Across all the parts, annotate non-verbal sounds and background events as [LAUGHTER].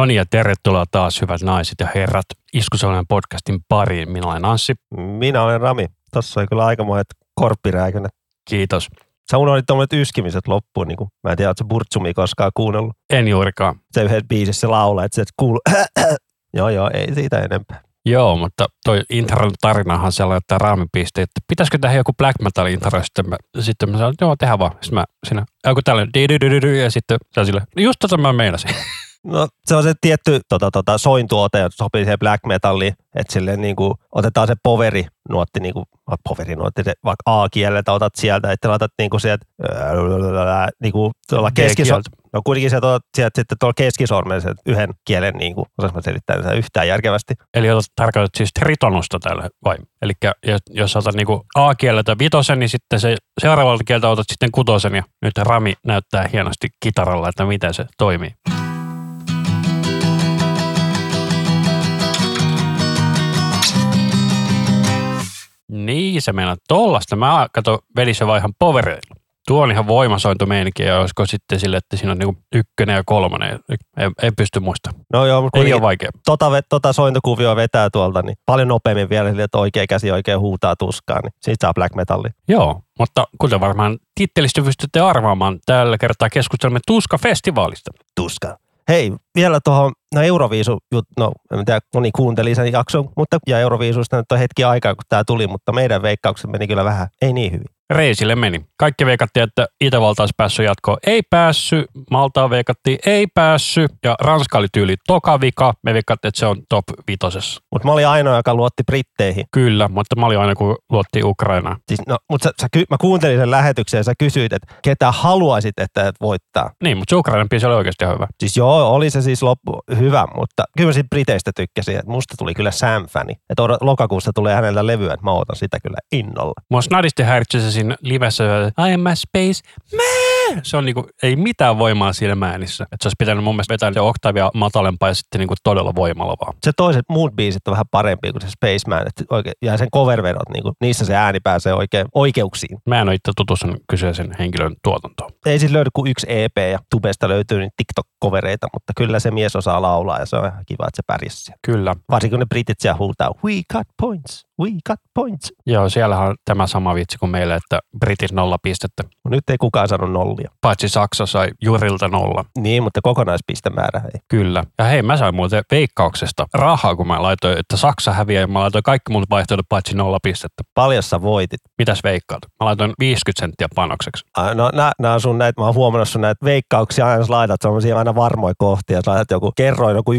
No niin ja tervetuloa taas hyvät naiset ja herrat Iskusalmen podcastin pariin. Minä olen Anssi. Minä olen Rami. Tuossa oli kyllä aikamoiset korppirääkönät. Kiitos. Sä unohdit tuommoiset yskimiset loppuun. Niin kuin, mä en tiedä, ootko Burtsumi koskaan kuunnellut. En juurikaan. Se yhden biisissä laulaa, että se et kuulu. [CLEARS THROAT] joo, joo, ei siitä enempää. Joo, mutta toi intron tarinahan sellainen, että Rami pisti, että pitäisikö tehdä joku black metal intro, sitten mä, sitten mä sanoin, että joo, tehdään vaan. Sitten mä siinä, joku tällainen, ja sitten se on silleen, just tota mä meinasin. [LAUGHS] No se on se tietty tota, tota, sointuote, joka sopii siihen black metalliin, että silleen niin kuin, otetaan se poveri nuotti, niin kuin, poveri nuotti, se, vaikka A-kieleltä otat sieltä, että laitat niin kuin sieltä, niin kuin tuolla keskisormen, no kuitenkin sieltä, otat, sieltä sitten tuolla keskisormen sen yhden kielen, niin kuin, osaanko mä selittää sen yhtään järkevästi. Eli otat tarkoitat siis tritonusta tälle vai? Eli jos otat niin kuin A-kieleltä vitosen, niin sitten se seuraavalta kieltä otat sitten kutosen ja nyt Rami näyttää hienosti kitaralla, että miten se toimii. Niin, se meinaa tollasta. Mä katson velissä vaihan povereilla. Tuo on ihan voimasointu meininki, ja olisiko sitten sille, että siinä on niinku ykkönen ja kolmonen. Ei, ei pysty muistamaan. No joo, mutta ei ole vaikea. Tota, tota sointukuvioa vetää tuolta, niin paljon nopeammin vielä sille, että oikea käsi oikein huutaa tuskaan, niin siitä saa black metalli. Joo, mutta kuten varmaan tittelistä pystytte arvaamaan, tällä kertaa keskustelemme Tuska-festivaalista. Tuska. Hei, vielä tuohon, no Euroviisu, no en tiedä, moni kuunteli sen jakson, mutta ja Euroviisusta nyt on hetki aikaa, kun tämä tuli, mutta meidän veikkaukset meni kyllä vähän, ei niin hyvin reisille meni. Kaikki veikattiin, että Itävalta olisi päässyt jatkoon. Ei päässyt. Maltaa veikattiin, ei päässyt. Ja Ranska oli tyyli toka vika. Me veikattiin, että se on top vitosessa. Mutta mä olin ainoa, joka luotti Britteihin. Kyllä, mutta mä olin aina, kun luotti Ukrainaan. Siis, no, mutta sä, sä, mä kuuntelin sen lähetyksen ja sä kysyit, että ketä haluaisit, että et voittaa. Niin, mutta se Ukrainan biisi oli oikeasti hyvä. Siis joo, oli se siis loppu hyvä, mutta kyllä mä siitä Briteistä tykkäsin. Että musta tuli kyllä Sam-fani. Että lokakuussa tulee hänellä levyä, että mä otan sitä kyllä innolla. Mua snadisti häiritsee se siinä livessä, I am a space man. Se on niinku, ei mitään voimaa siinä äänissä. Että se olisi pitänyt mun mielestä vetää se oktavia matalempaa ja sitten niinku todella voimalla vaan. Se toiset muut biisit on vähän parempi kuin se Space Man. Että oikein, ja sen covervedot, niinku, niissä se ääni pääsee oikein oikeuksiin. Mä en ole itse tutustunut kyseisen henkilön tuotantoon. Ei siis löydy kuin yksi EP ja tubesta löytyy niin TikTok-kovereita, mutta kyllä se mies osaa laulaa ja se on ihan kiva, että se pärjäsi. Kyllä. Varsinkin kun ne britit siellä huutaa, we got points we got points. Joo, siellähän on tämä sama vitsi kuin meille, että Britit nolla pistettä. No nyt ei kukaan saanut nollia. Paitsi Saksa sai Jurilta nolla. Niin, mutta kokonaispistemäärä ei. Kyllä. Ja hei, mä sain muuten veikkauksesta rahaa, kun mä laitoin, että Saksa häviää ja mä laitoin kaikki muut vaihtoehdot paitsi nolla pistettä. Paljon sä voitit? Mitäs veikkaat? Mä laitoin 50 senttiä panokseksi. A, no nää, nää sun näitä, mä oon huomannut sun näitä veikkauksia aina, jos laitat semmosia aina varmoja kohtia, jos laitat joku, kerroin joku 1,40,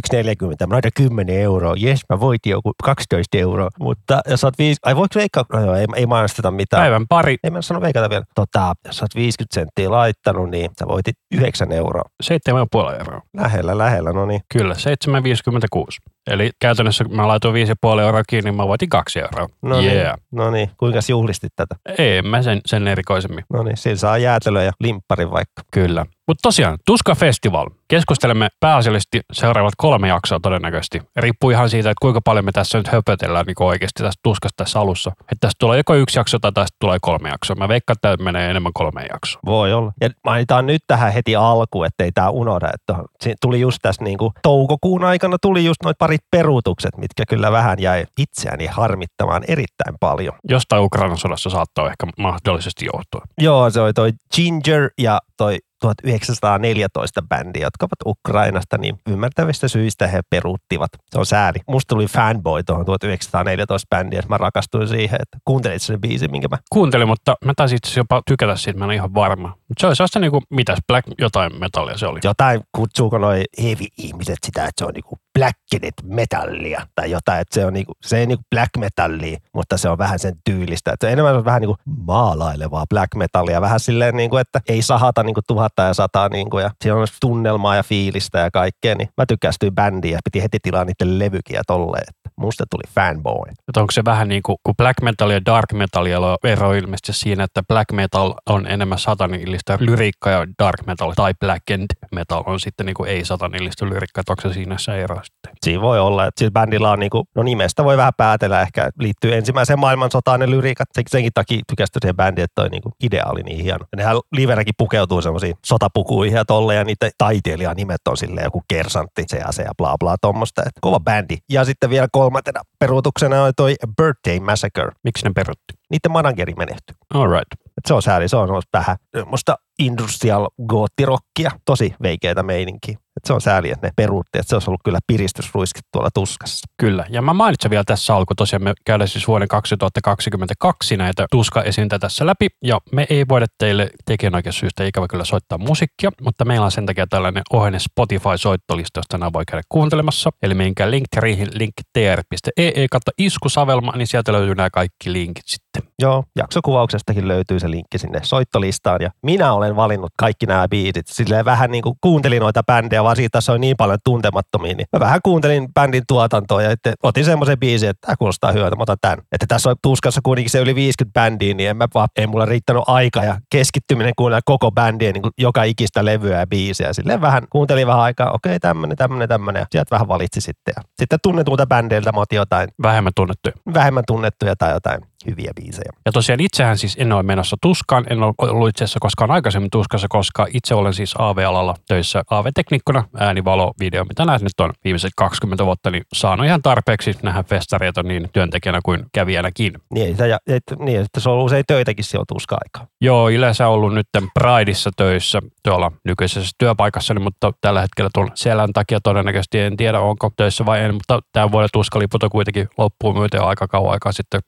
mä laitan 10 euroa, jes mä voitin joku 12 euroa, mutta jos oot viisi, ai voiko veikkaa, no joo, ei, ei mainosteta mitään. Päivän pari. Ei mä sano veikata vielä. Tota, jos oot 50 senttiä laittanut, niin sä voitit 9 euroa. 7,5 euroa. Lähellä, lähellä, no niin. Kyllä, 7,56. Eli käytännössä kun mä laitoin 5,5 euroa kiinni, niin mä voitin 2 euroa. No yeah. niin, no niin. kuinka juhlistit tätä? Ei, mä sen, sen erikoisemmin. No niin, siinä saa jäätelöä ja limpparin vaikka. Kyllä. Mutta tosiaan, Tuska Festival. Keskustelemme pääasiallisesti seuraavat kolme jaksoa todennäköisesti. Riippuu ihan siitä, että kuinka paljon me tässä nyt höpötellään niin oikeasti tästä Tuskasta tässä alussa. Että tästä tulee joko yksi jakso tai tästä tulee kolme jaksoa. Mä veikkaan, että tämä menee enemmän kolme jaksoa. Voi olla. Ja mainitaan nyt tähän heti alkuun, ettei tämä unohda. Että tuli just tässä niin kuin toukokuun aikana tuli just noit parit peruutukset, mitkä kyllä vähän jäi itseäni harmittamaan erittäin paljon. Jostain Ukrainan sodassa saattaa ehkä mahdollisesti johtua. Joo, se oli toi Ginger ja toi 1914 bändi, jotka ovat Ukrainasta, niin ymmärtävistä syistä he peruuttivat. Se on sääli. Musta tuli fanboy tuohon 1914 bändiin, että mä rakastuin siihen, että kuuntelit sen biisin, minkä mä... Kuuntelin, mutta mä taisin itse jopa tykätä siitä, mä en ole ihan varma. Mutta se oli sellaista niinku, mitäs, black jotain metallia se oli. Jotain, kutsuuko noi heavy-ihmiset sitä, että se on niinku blackened metallia tai jotain, että se on niinku, se ei niinku black metallia, mutta se on vähän sen tyylistä. Että se enemmän on vähän niinku maalailevaa black metallia, vähän silleen niinku, että ei sahata niinku tuhatta ja sataa niinku, ja siinä on tunnelmaa ja fiilistä ja kaikkea, niin mä tykkästyin bändiä ja piti heti tilaa niiden levykiä tolleen, että musta tuli fanboy. Että onko se vähän niin kuin, kun black metal ja dark metal on ero ilmeisesti siinä, että black metal on enemmän satanillista lyriikkaa ja dark metal tai black and metal on sitten niin kuin ei satanillista lyriikkaa, onko se siinä se ero sitten? Siinä voi olla, että sillä bändillä on niin kuin, no nimestä voi vähän päätellä, ehkä liittyy ensimmäiseen maailmansotaan ne lyriikat, senkin takia tykästyi siihen bändiin, että toi niin kuin idea oli niin hieno. Ja nehän livenäkin pukeutuu semmoisiin sotapukuihin ja tolle ja niiden taiteilijanimet on silleen joku kersantti, CAC ja bla bla tuommoista. Et kova bändi. Ja sitten vielä kolmantena peruutuksena oli toi Birthday Massacre. Miksi ne perutti? Niiden manageri menehtyi. All right. Et se on sääli, se on semmoista vähän musta industrial goottirokkia, tosi veikeitä meininkiä. Et se on sääli, että ne peruutti, että se olisi ollut kyllä piristysruiskit tuolla tuskassa. Kyllä. Ja mä mainitsen vielä tässä alku, tosiaan me käydään siis vuoden 2022 näitä tuska-esintä tässä läpi. Ja me ei voida teille tekijänoikeussyystä ikävä kyllä soittaa musiikkia, mutta meillä on sen takia tällainen ohjenne Spotify-soittolista, josta nämä voi käydä kuuntelemassa. Eli menkää linkkeriihin linktr.ee kautta iskusavelma, niin sieltä löytyy nämä kaikki linkit sitten. Joo, jaksokuvauksestakin löytyy se linkki sinne soittolistaan. Ja minä olen valinnut kaikki nämä biisit. Silleen vähän niin kuin kuuntelin noita bändejä, vaan siitä tässä on niin paljon tuntemattomia. Niin mä vähän kuuntelin bändin tuotantoa ja että otin semmoisen biisin, että tämä kuulostaa hyvältä, mä otan tämän. Että tässä on tuskassa kuitenkin se yli 50 bändiä, niin en mä vaan, ei mulla riittänyt aika ja keskittyminen kuunnella koko bändiä, niin kuin joka ikistä levyä ja biisiä. Silleen vähän kuuntelin vähän aikaa, okei okay, tämmönen, tämmönen, tämmönen. Ja sieltä vähän valitsi sitten. Ja sitten tunnetuilta bändeiltä mä otin jotain Vähemmän tunnettuja. vähemmän tunnettuja tai jotain hyviä biisejä. Ja tosiaan itsehän siis en ole menossa tuskaan, en ole ollut itse asiassa koskaan aikaisemmin tuskassa, koska itse olen siis AV-alalla töissä AV-teknikkona, ääni, valo, video, mitä näet nyt on viimeiset 20 vuotta, niin saanut ihan tarpeeksi nähdä festareita niin työntekijänä kuin kävijänäkin. Niin, ja, et, niin että se on ollut usein töitäkin silloin tuska-aikaa. Joo, yleensä ollut nyt Prideissa töissä tuolla nykyisessä työpaikassani, mutta tällä hetkellä tuon selän takia todennäköisesti en tiedä onko töissä vai en, mutta tämän vuoden tuskaliput on kuitenkin loppuun jo aika kauan aikaa sitten,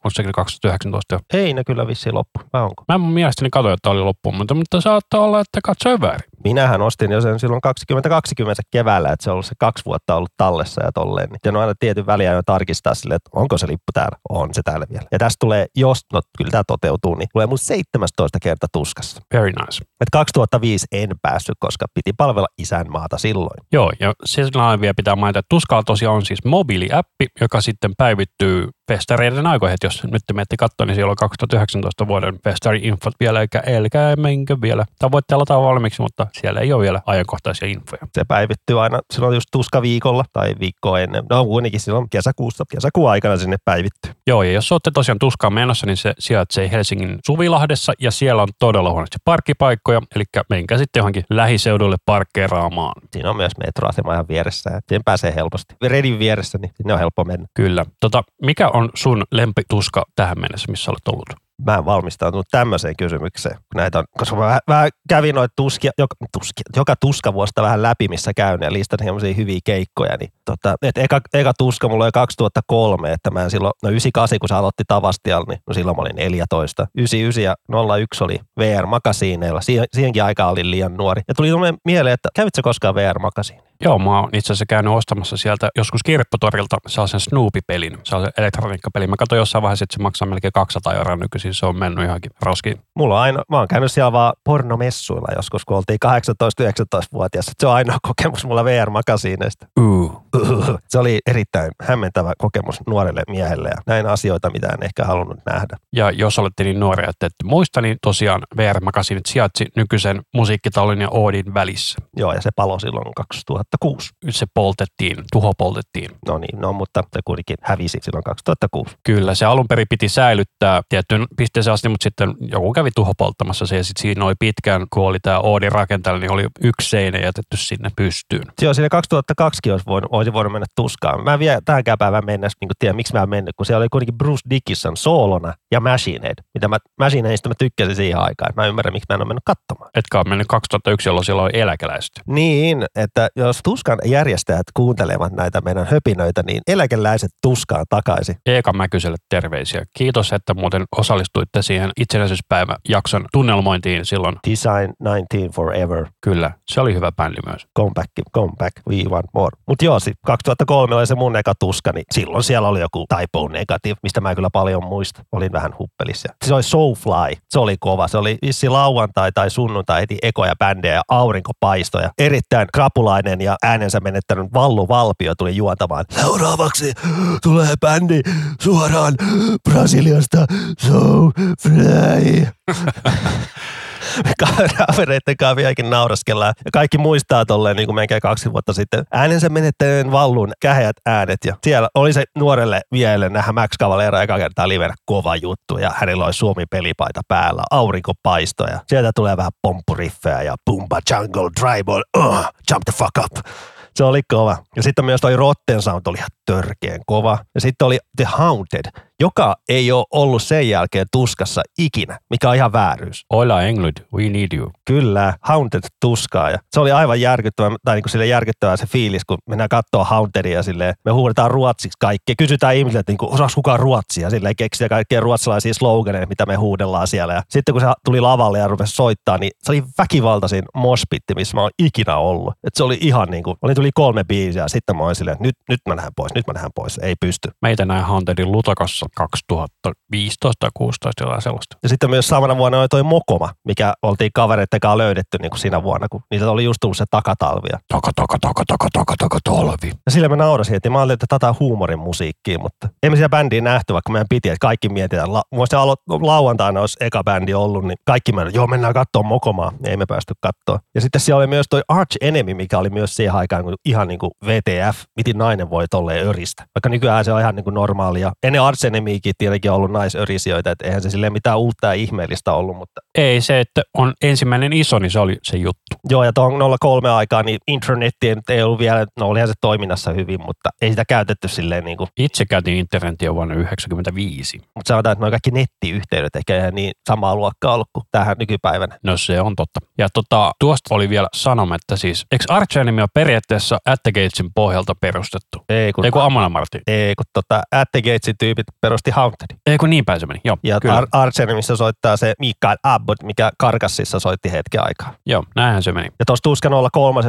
2019 jo. Ei ne kyllä vissiin loppu, vai onko? Mä mun mielestäni katsoin, että oli loppuun, mutta, mutta saattaa olla, että katsoin väärin. Minähän ostin jo sen silloin 2020 keväällä, että se on ollut se kaksi vuotta ollut tallessa ja tolleen. Niin sen on aina tietyn väliä jo tarkistaa sille, että onko se lippu täällä. On se täällä vielä. Ja tästä tulee, jos, no kyllä tämä toteutuu, niin tulee mun 17 kerta tuskassa. Very nice. Et 2005 en päässyt, koska piti palvella isänmaata silloin. Joo, ja sillä vielä pitää mainita, että Tuskalla tosiaan on siis mobiiliäppi, joka sitten päivittyy festareiden aikoihin. Jos nyt te menette katsoa, niin siellä on 2019 vuoden festari-infot vielä, eikä älkää menkö vielä. Tai voitte aloittaa valmiiksi, mutta siellä ei ole vielä ajankohtaisia infoja. Se päivittyy aina silloin just tuskaviikolla tai viikkoa ennen. No kuitenkin silloin kesäkuussa, kesäkuun aikana sinne päivittyy. Joo, ja jos olette tosiaan tuskaan menossa, niin se sijaitsee Helsingin Suvilahdessa ja siellä on todella huonosti parkkipaikkoja, eli menkää sitten johonkin lähiseudulle parkkeeraamaan. Siinä on myös metroasema ihan vieressä ja siihen pääsee helposti. Redin vieressä, niin sinne on helppo mennä. Kyllä. Tota, mikä on sun lempituska tähän mennessä, missä olet ollut? Mä en valmistautunut tämmöiseen kysymykseen, kun näitä on, koska mä vähän kävin noita tuskia, joka, tuskia, joka tuskavuosta vähän läpi, missä käyn ja listan semmoisia hyviä keikkoja, niin tota, et eka, eka tuska mulla oli 2003, että mä en silloin, no 98 kun se aloitti Tavastial, niin no silloin mä olin 14. 99 ja 01 oli VR-makasiineilla, siihen, siihenkin aikaan olin liian nuori. Ja tuli mieleen, että kävitkö koskaan VR-makasiin? Joo, mä oon itse asiassa käynyt ostamassa sieltä joskus kirpputorilta sellaisen Snoopy-pelin, sellaisen elektroniikkapelin. Mä katsoin jossain vaiheessa, että se maksaa melkein 200 euroa nykyisin, se on mennyt johonkin roskiin. Mulla on aina, mä oon käynyt siellä vaan pornomessuilla joskus, kun oltiin 18-19-vuotias. Se on ainoa kokemus mulla VR-makasiineista. Uh. [LAUGHS] Se oli erittäin hämmentävä kokemus nuorelle miehelle ja näin asioita, mitä en ehkä halunnut nähdä. Ja jos olette niin nuoria, että ette muista, niin tosiaan VR-makasiinit sijaitsi nykyisen musiikkitallin ja Oodin välissä. Joo, ja se palo silloin 2006. Se poltettiin, tuho poltettiin. No niin, no, mutta se kuitenkin hävisi silloin 2006. Kyllä, se alun perin piti säilyttää tiettyyn pisteeseen asti, mutta sitten joku kävi tuho polttamassa se ja sitten siinä oli pitkään, kun oli tämä Oodin rakentaja, niin oli yksi seinä jätetty sinne pystyyn. Joo, siinä 2002 olisi voinut, olisi voinut mennä tuskaan. Mä en vielä tähänkään päivään mennessä niin tiedä, miksi mä en mennyt, kun siellä oli kuitenkin Bruce Dickinson soolona ja Machine Head, mitä mä, Machine Headistä mä tykkäsin siihen aikaan. Mä en ymmärrä, miksi mä en ole mennyt katsomaan. Etkä ole mennyt 2001, jolloin siellä oli eläkeläiset. Niin, että jos Tuskan järjestäjät kuuntelevat näitä meidän höpinöitä, niin eläkeläiset Tuskaan takaisin. Eeka Mäkyselle terveisiä. Kiitos, että muuten osallistuitte siihen itsenäisyyspäiväjakson tunnelmointiin silloin. Design 19 Forever, Kyllä, se oli hyvä bändi myös. come back, come back, we want more. Mutta joo, sit 2003 oli se mun eka tuska, niin silloin siellä oli joku Typo Negative, mistä mä kyllä paljon muista. Olin vähän huppelissa. Se oli Soulfly, se oli kova. Se oli vissi lauantai tai sunnuntai heti ekoja bändejä ja aurinkopaistoja. Erittäin krapulainen ja äänensä menettänyt Vallu Valpio tuli juontamaan. Seuraavaksi tulee bändi suoraan Brasiliasta Soulfly. [LAUGHS] [LAUGHS] kavereiden kanssa vieläkin nauraskellaan. Ja kaikki muistaa tolleen niin kuin menkää kaksi vuotta sitten. Äänensä menettäneen vallun käheät äänet. Ja siellä oli se nuorelle vielä nähdä Max Cavalera eka kertaa livenä kova juttu. Ja hänellä oli Suomi pelipaita päällä, aurinko paistoi. Ja sieltä tulee vähän pomppuriffejä ja Pumba Jungle Tribal, uh, jump the fuck up. Se oli kova. Ja sitten myös toi Rotten Sound oli ihan törkeen kova. Ja sitten oli The Haunted, joka ei ole ollut sen jälkeen tuskassa ikinä, mikä on ihan vääryys. Oila Englund, we need you. Kyllä, Haunted tuskaa. Ja se oli aivan järkyttävä, tai niin kuin sille järkyttävää se fiilis, kun mennään katsoa Hauntedia silleen, me huudetaan ruotsiksi kaikki. Kysytään ihmisiltä, että niin osaako kukaan ruotsia, silleen keksiä kaikkia ruotsalaisia sloganeja, mitä me huudellaan siellä. Ja sitten kun se tuli lavalle ja rupesi soittaa, niin se oli väkivaltaisin mospitti, missä mä oon ikinä ollut. Et se oli ihan niin kuin, oli tuli kolme biisiä, ja sitten mä olin silleen, että nyt, nyt mä lähden pois, nyt mä lähden pois, ei pysty. Meitä näin Hauntedin Lutakassa 2015 tai 16 jotain sellaista. Ja sitten myös samana vuonna oli toi Mokoma, mikä oltiin kavereiden kanssa löydetty niin kuin siinä vuonna, kun niitä oli just tullut se takatalvi. Ja Taka, taka, taka, taka, taka, taka, talvi. Ja sillä mä naurasin, että mä ajattelin, että tätä huumorin musiikkia, mutta ei me siellä bändiä nähty, vaikka meidän piti, että kaikki mietitään. La- Muista alo- lauantaina olisi eka bändi ollut, niin kaikki me joo mennään katsomaan Mokomaa. Ei me päästy katsoa. Ja sitten siellä oli myös toi Arch Enemy, mikä oli myös siihen aikaan kun ihan niin kuin VTF, miten nainen voi tolleen öristä. Vaikka nykyään se on ihan niin kuin normaalia. Ennen Arch Enemykin tietenkin ollut naisörisijöitä, että eihän se silleen mitään uutta ja ihmeellistä ollut, mutta Ei se, että on ensimmäinen iso, niin se oli se juttu. Joo, ja tuon 03 aikaa, niin internetti ei ollut vielä, no olihan se toiminnassa hyvin, mutta ei sitä käytetty silleen niin kuin, Itse käytin internetiä vuonna 1995. mutta sanotaan, että nuo kaikki nettiyhteydet ehkä ihan niin samaa luokkaa ollut kuin tähän nykypäivänä. No se on totta. Ja tota, tuosta oli vielä sanoma, että siis, eikö Arch Enemy ole periaatteessa Gatesin pohjalta perustettu? Ei kun, Ei kun Amona Martin. ei, kun tota, At the Gatesin tyypit perusti Haunted. Ei kun niin päin se meni. Joo, Ja kyllä. Ar- Archerimissä soittaa se Mikael Abbott, mikä Karkassissa soitti hetken aikaa. Joo, näinhän se meni. Ja tuossa Tuska 03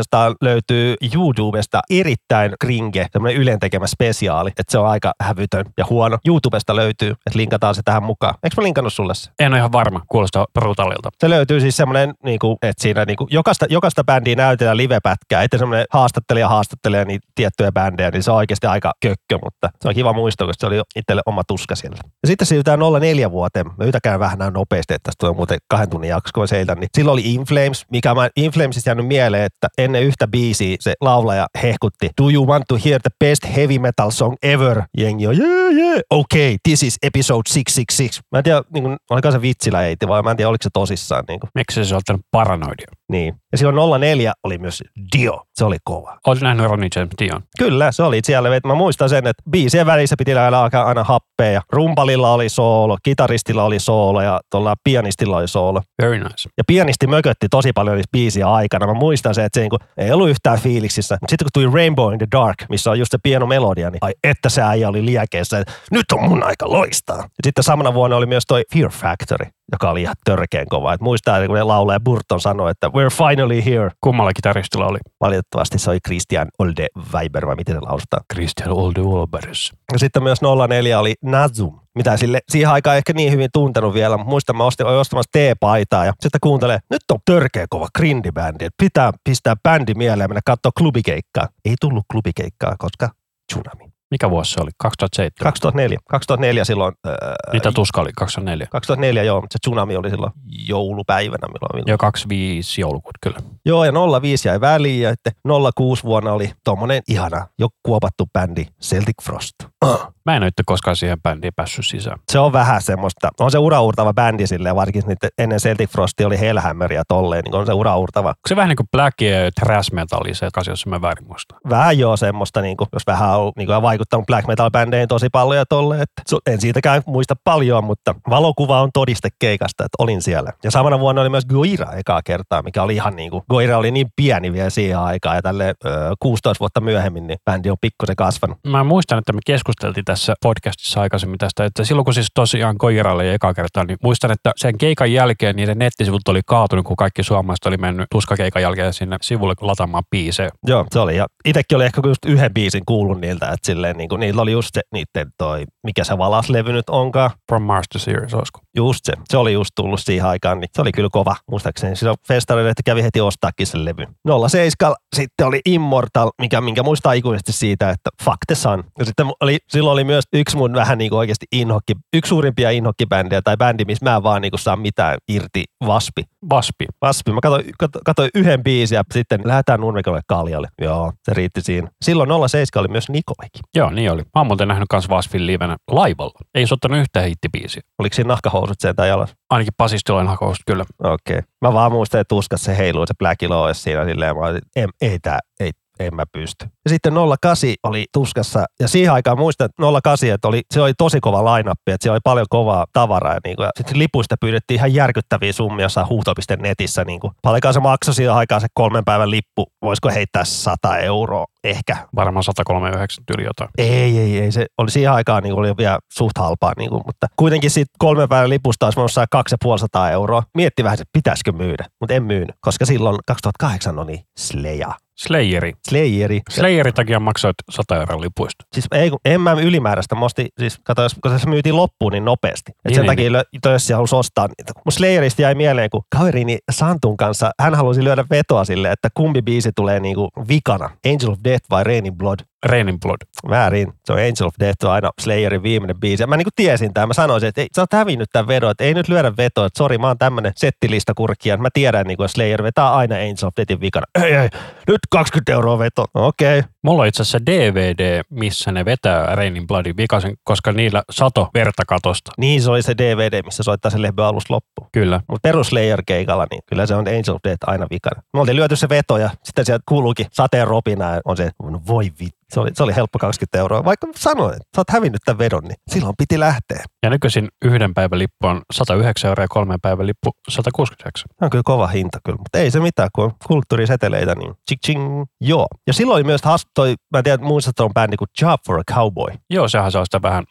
löytyy YouTubesta erittäin kringe, semmoinen Ylen tekemä spesiaali, että se on aika hävytön ja huono. YouTubesta löytyy, että linkataan se tähän mukaan. Eikö mä linkannut sulle se? En ole ihan varma, kuulostaa brutaalilta. Se löytyy siis semmoinen, niin kuin, että siinä niin kuin, jokaista, jokaista bändiä näytetään livepätkää, että semmoinen haastattelija haastattelee niitä tiettyjä bändejä, niin se on oikeasti aika kökkö, mutta se on kiva muisto, koska se oli itselle oma tuska siellä. Ja sitten siirrytään 04 vuoteen. Mä yritäkään vähän näin nopeasti, että tästä tulee muuten kahden tunnin jakso, kun mä seitän. Niin silloin oli Inflames, mikä mä Inflamesista jäänyt mieleen, että ennen yhtä biisiä se laulaja hehkutti Do you want to hear the best heavy metal song ever? Jengi on, yeah, yeah, okay, this is episode 666. Mä en tiedä, niin kuin, oliko se vitsillä heiti vai mä en tiedä, oliko se tosissaan. Niin, kuin, Miksi se on ottanut paranoidia? Niin. Ja silloin 04 oli myös Dio, se oli kova. Oletko nähnyt Ronnie James Dion? Kyllä, se oli siellä. Mä muistan sen, että biisien välissä piti aina alkaa aina happea. Ja rumpalilla oli soolo, kitaristilla oli soolo ja tuolla pianistilla oli soolo. Very nice. Ja pianisti mökötti tosi paljon niitä biisiä aikana. Mä muistan sen, että se niinku, ei ollut yhtään fiiliksissä. Mutta sitten kun tuli Rainbow in the Dark, missä on just se pieno melodia, niin ai että se äijä oli liekeessä, että nyt on mun aika loistaa. Ja sitten samana vuonna oli myös toi Fear Factory, joka oli ihan törkeen kova. Et muistaa, että kun ne laulaja Burton sanoi, että we're finally here. Kummalla kitaristilla oli Valitettavasti se oli Christian Olde Weiber, vai miten se lausutaan. Christian Olde Wolbers. Ja sitten myös 04 oli Nazum, mitä sille siihen aikaan ehkä niin hyvin tuntenut vielä. mutta Muistan, mä ostin, olin ostamassa T-paitaa ja sitten kuuntelee, nyt on törkeä kova grindibändi, pitää pistää bändi mieleen ja mennä katsoa klubikeikkaa. Ei tullut klubikeikkaa, koska tsunami. Mikä vuosi se oli? 2007? 2004. 2004 silloin, äh, Mitä tuska oli? 2004? 2004 joo, mutta se tsunami oli silloin joulupäivänä. Milloin, milloin. Joo, 25 joulukuuta kyllä. Joo, ja 05 jäi väliin ja sitten 06 vuonna oli tommonen ihana, jo kuopattu bändi Celtic Frost. Uh. Mä en ole koskaan siihen bändiin päässyt sisään. se on vähän semmoista, on se uraurtava bändi silleen, varsinkin niitä ennen Celtic Frostia oli Hellhammer ja tolleen, niin on se uraurtava. Onko se vähän niin kuin black ja thrash metalli se jos mä väärin muistan? Vähän joo semmoista, niin kuin, jos vähän on niin kuin, vaikuttanut black metal bändeihin tosi paljon ja tolleen, että en siitäkään muista paljon, mutta valokuva on todiste keikasta, että olin siellä. Ja samana vuonna oli myös Goira ekaa kertaa, mikä oli ihan niin kuin, Goira oli niin pieni vielä siihen aikaan ja tälle ö, 16 vuotta myöhemmin, niin bändi on pikkusen kasvanut. Mä muistan, että me keskusteltiin tässä podcastissa aikaisemmin tästä, että silloin kun siis tosiaan Koiralle ja eka kertaa, niin muistan, että sen keikan jälkeen niiden nettisivut oli kaatunut, kun kaikki suomalaiset oli mennyt tuskakeikan jälkeen sinne sivulle lataamaan biisejä. Joo, se oli. Ja itsekin oli ehkä just yhden biisin kuullut niiltä, että silleen, niin kuin, niillä oli just se, niiden toi, mikä se valaslevy nyt onkaan. From Mars to Sirius, olisiko? Just se. Se oli just tullut siihen aikaan, niin se oli kyllä kova. Muistaakseni silloin festarille, että kävi heti ostaakin sen levy. 07 sitten oli Immortal, mikä, minkä muistaa ikuisesti siitä, että fuck the sun. Ja sitten oli, silloin oli myös yksi mun vähän niin kuin oikeasti inhokki, yksi suurimpia inhokkibändejä tai bändi, missä mä en vaan niin kuin saa mitään irti vaspi. Vaspi. Vaspi. Mä katsoin, katsoin, yhden biisin ja sitten lähdetään Nurmikolle kaljalle. Joo, se riitti siinä. Silloin 07 oli myös Nikolikin. Joo, niin oli. Mä oon muuten nähnyt kans Vasfin livenä laivalla. Ei se ottanut yhtään hittibiisiä. Oliko siinä nahkahousut sen tai jalas? Ainakin pasistiloin hakoust kyllä. Okei. Okay. Mä vaan muistan, että tuskassa se heiluu se Black Lois siinä silleen. Mä olin, ei, ei tää, ei, en mä pysty. Ja sitten 08 oli tuskassa, ja siihen aikaan muistan, että 08, että oli, se oli tosi kova lainappi, että siellä oli paljon kovaa tavaraa. Ja niin kuin, ja sitten lipuista pyydettiin ihan järkyttäviä summia jossain huuto.netissä. Niin kuin. Paljonkaan se maksoi siihen aikaan se kolmen päivän lippu, voisiko heittää 100 euroa ehkä. Varmaan 139 yli jotain. Ei, ei, ei. Se oli siihen aikaan niin oli vielä suht halpaa, niin kuin, mutta kuitenkin siitä kolmen päivän lipusta olisi voinut saada 250 euroa. Mietti vähän, että pitäisikö myydä, mutta en myynyt, koska silloin 2008 oli Sleja. Slayeri. Slayeri. Slayeri takia maksoit 100 euroa lipuista. Siis ei, en mä ylimääräistä. Mä ostin, siis kato, jos, kun se myytiin loppuun niin nopeasti. Et Niin, sen niin, takia niin. Tössi halusi ostaa niitä. Mun Slayerista jäi mieleen, kun kaverini Santun kanssa, hän halusi lyödä vetoa sille, että kumpi biisi tulee niinku vikana. Angel of Death vai Rain in Blood. Väärin. Se on Angel of Death, on aina Slayerin viimeinen biisi. Ja mä niinku tiesin tämän. Mä sanoisin, että ei, sä oot hävinnyt tämän vedon, että ei nyt lyödä vetoa, että sori, mä oon tämmönen settilista kurkkija. Mä tiedän, niinku, että Slayer vetää aina Angel of Deathin vikana. Ei, ei, nyt 20 euroa veto. Okei. Okay. Mulla on itse asiassa DVD, missä ne vetää Rainin Bloodin vikasen, koska niillä sato verta katosta. Niin se oli se DVD, missä soittaa se lehby alusta loppuun. Kyllä. Mutta perus Slayer-keikalla, niin kyllä se on Angel Death aina vikana. Me oltiin lyöty se veto ja sitten sieltä kuuluukin sateen ropina ja on se, no voi vittu. Se oli, se oli helppo 20 euroa. Vaikka sanoin, että sä oot hävinnyt tämän vedon, niin silloin piti lähteä. Ja nykyisin yhden päivän lippu on 109 euroa ja kolmen päivän lippu 169. Tämä on kyllä kova hinta kyllä, mutta ei se mitään, kun on kulttuuriseteleitä, niin ching ching. Joo. Ja silloin oli myös hassu toi, mä en tiedä, muistat on bändi kuin Job for a Cowboy. Joo, sehän saa sitä vähän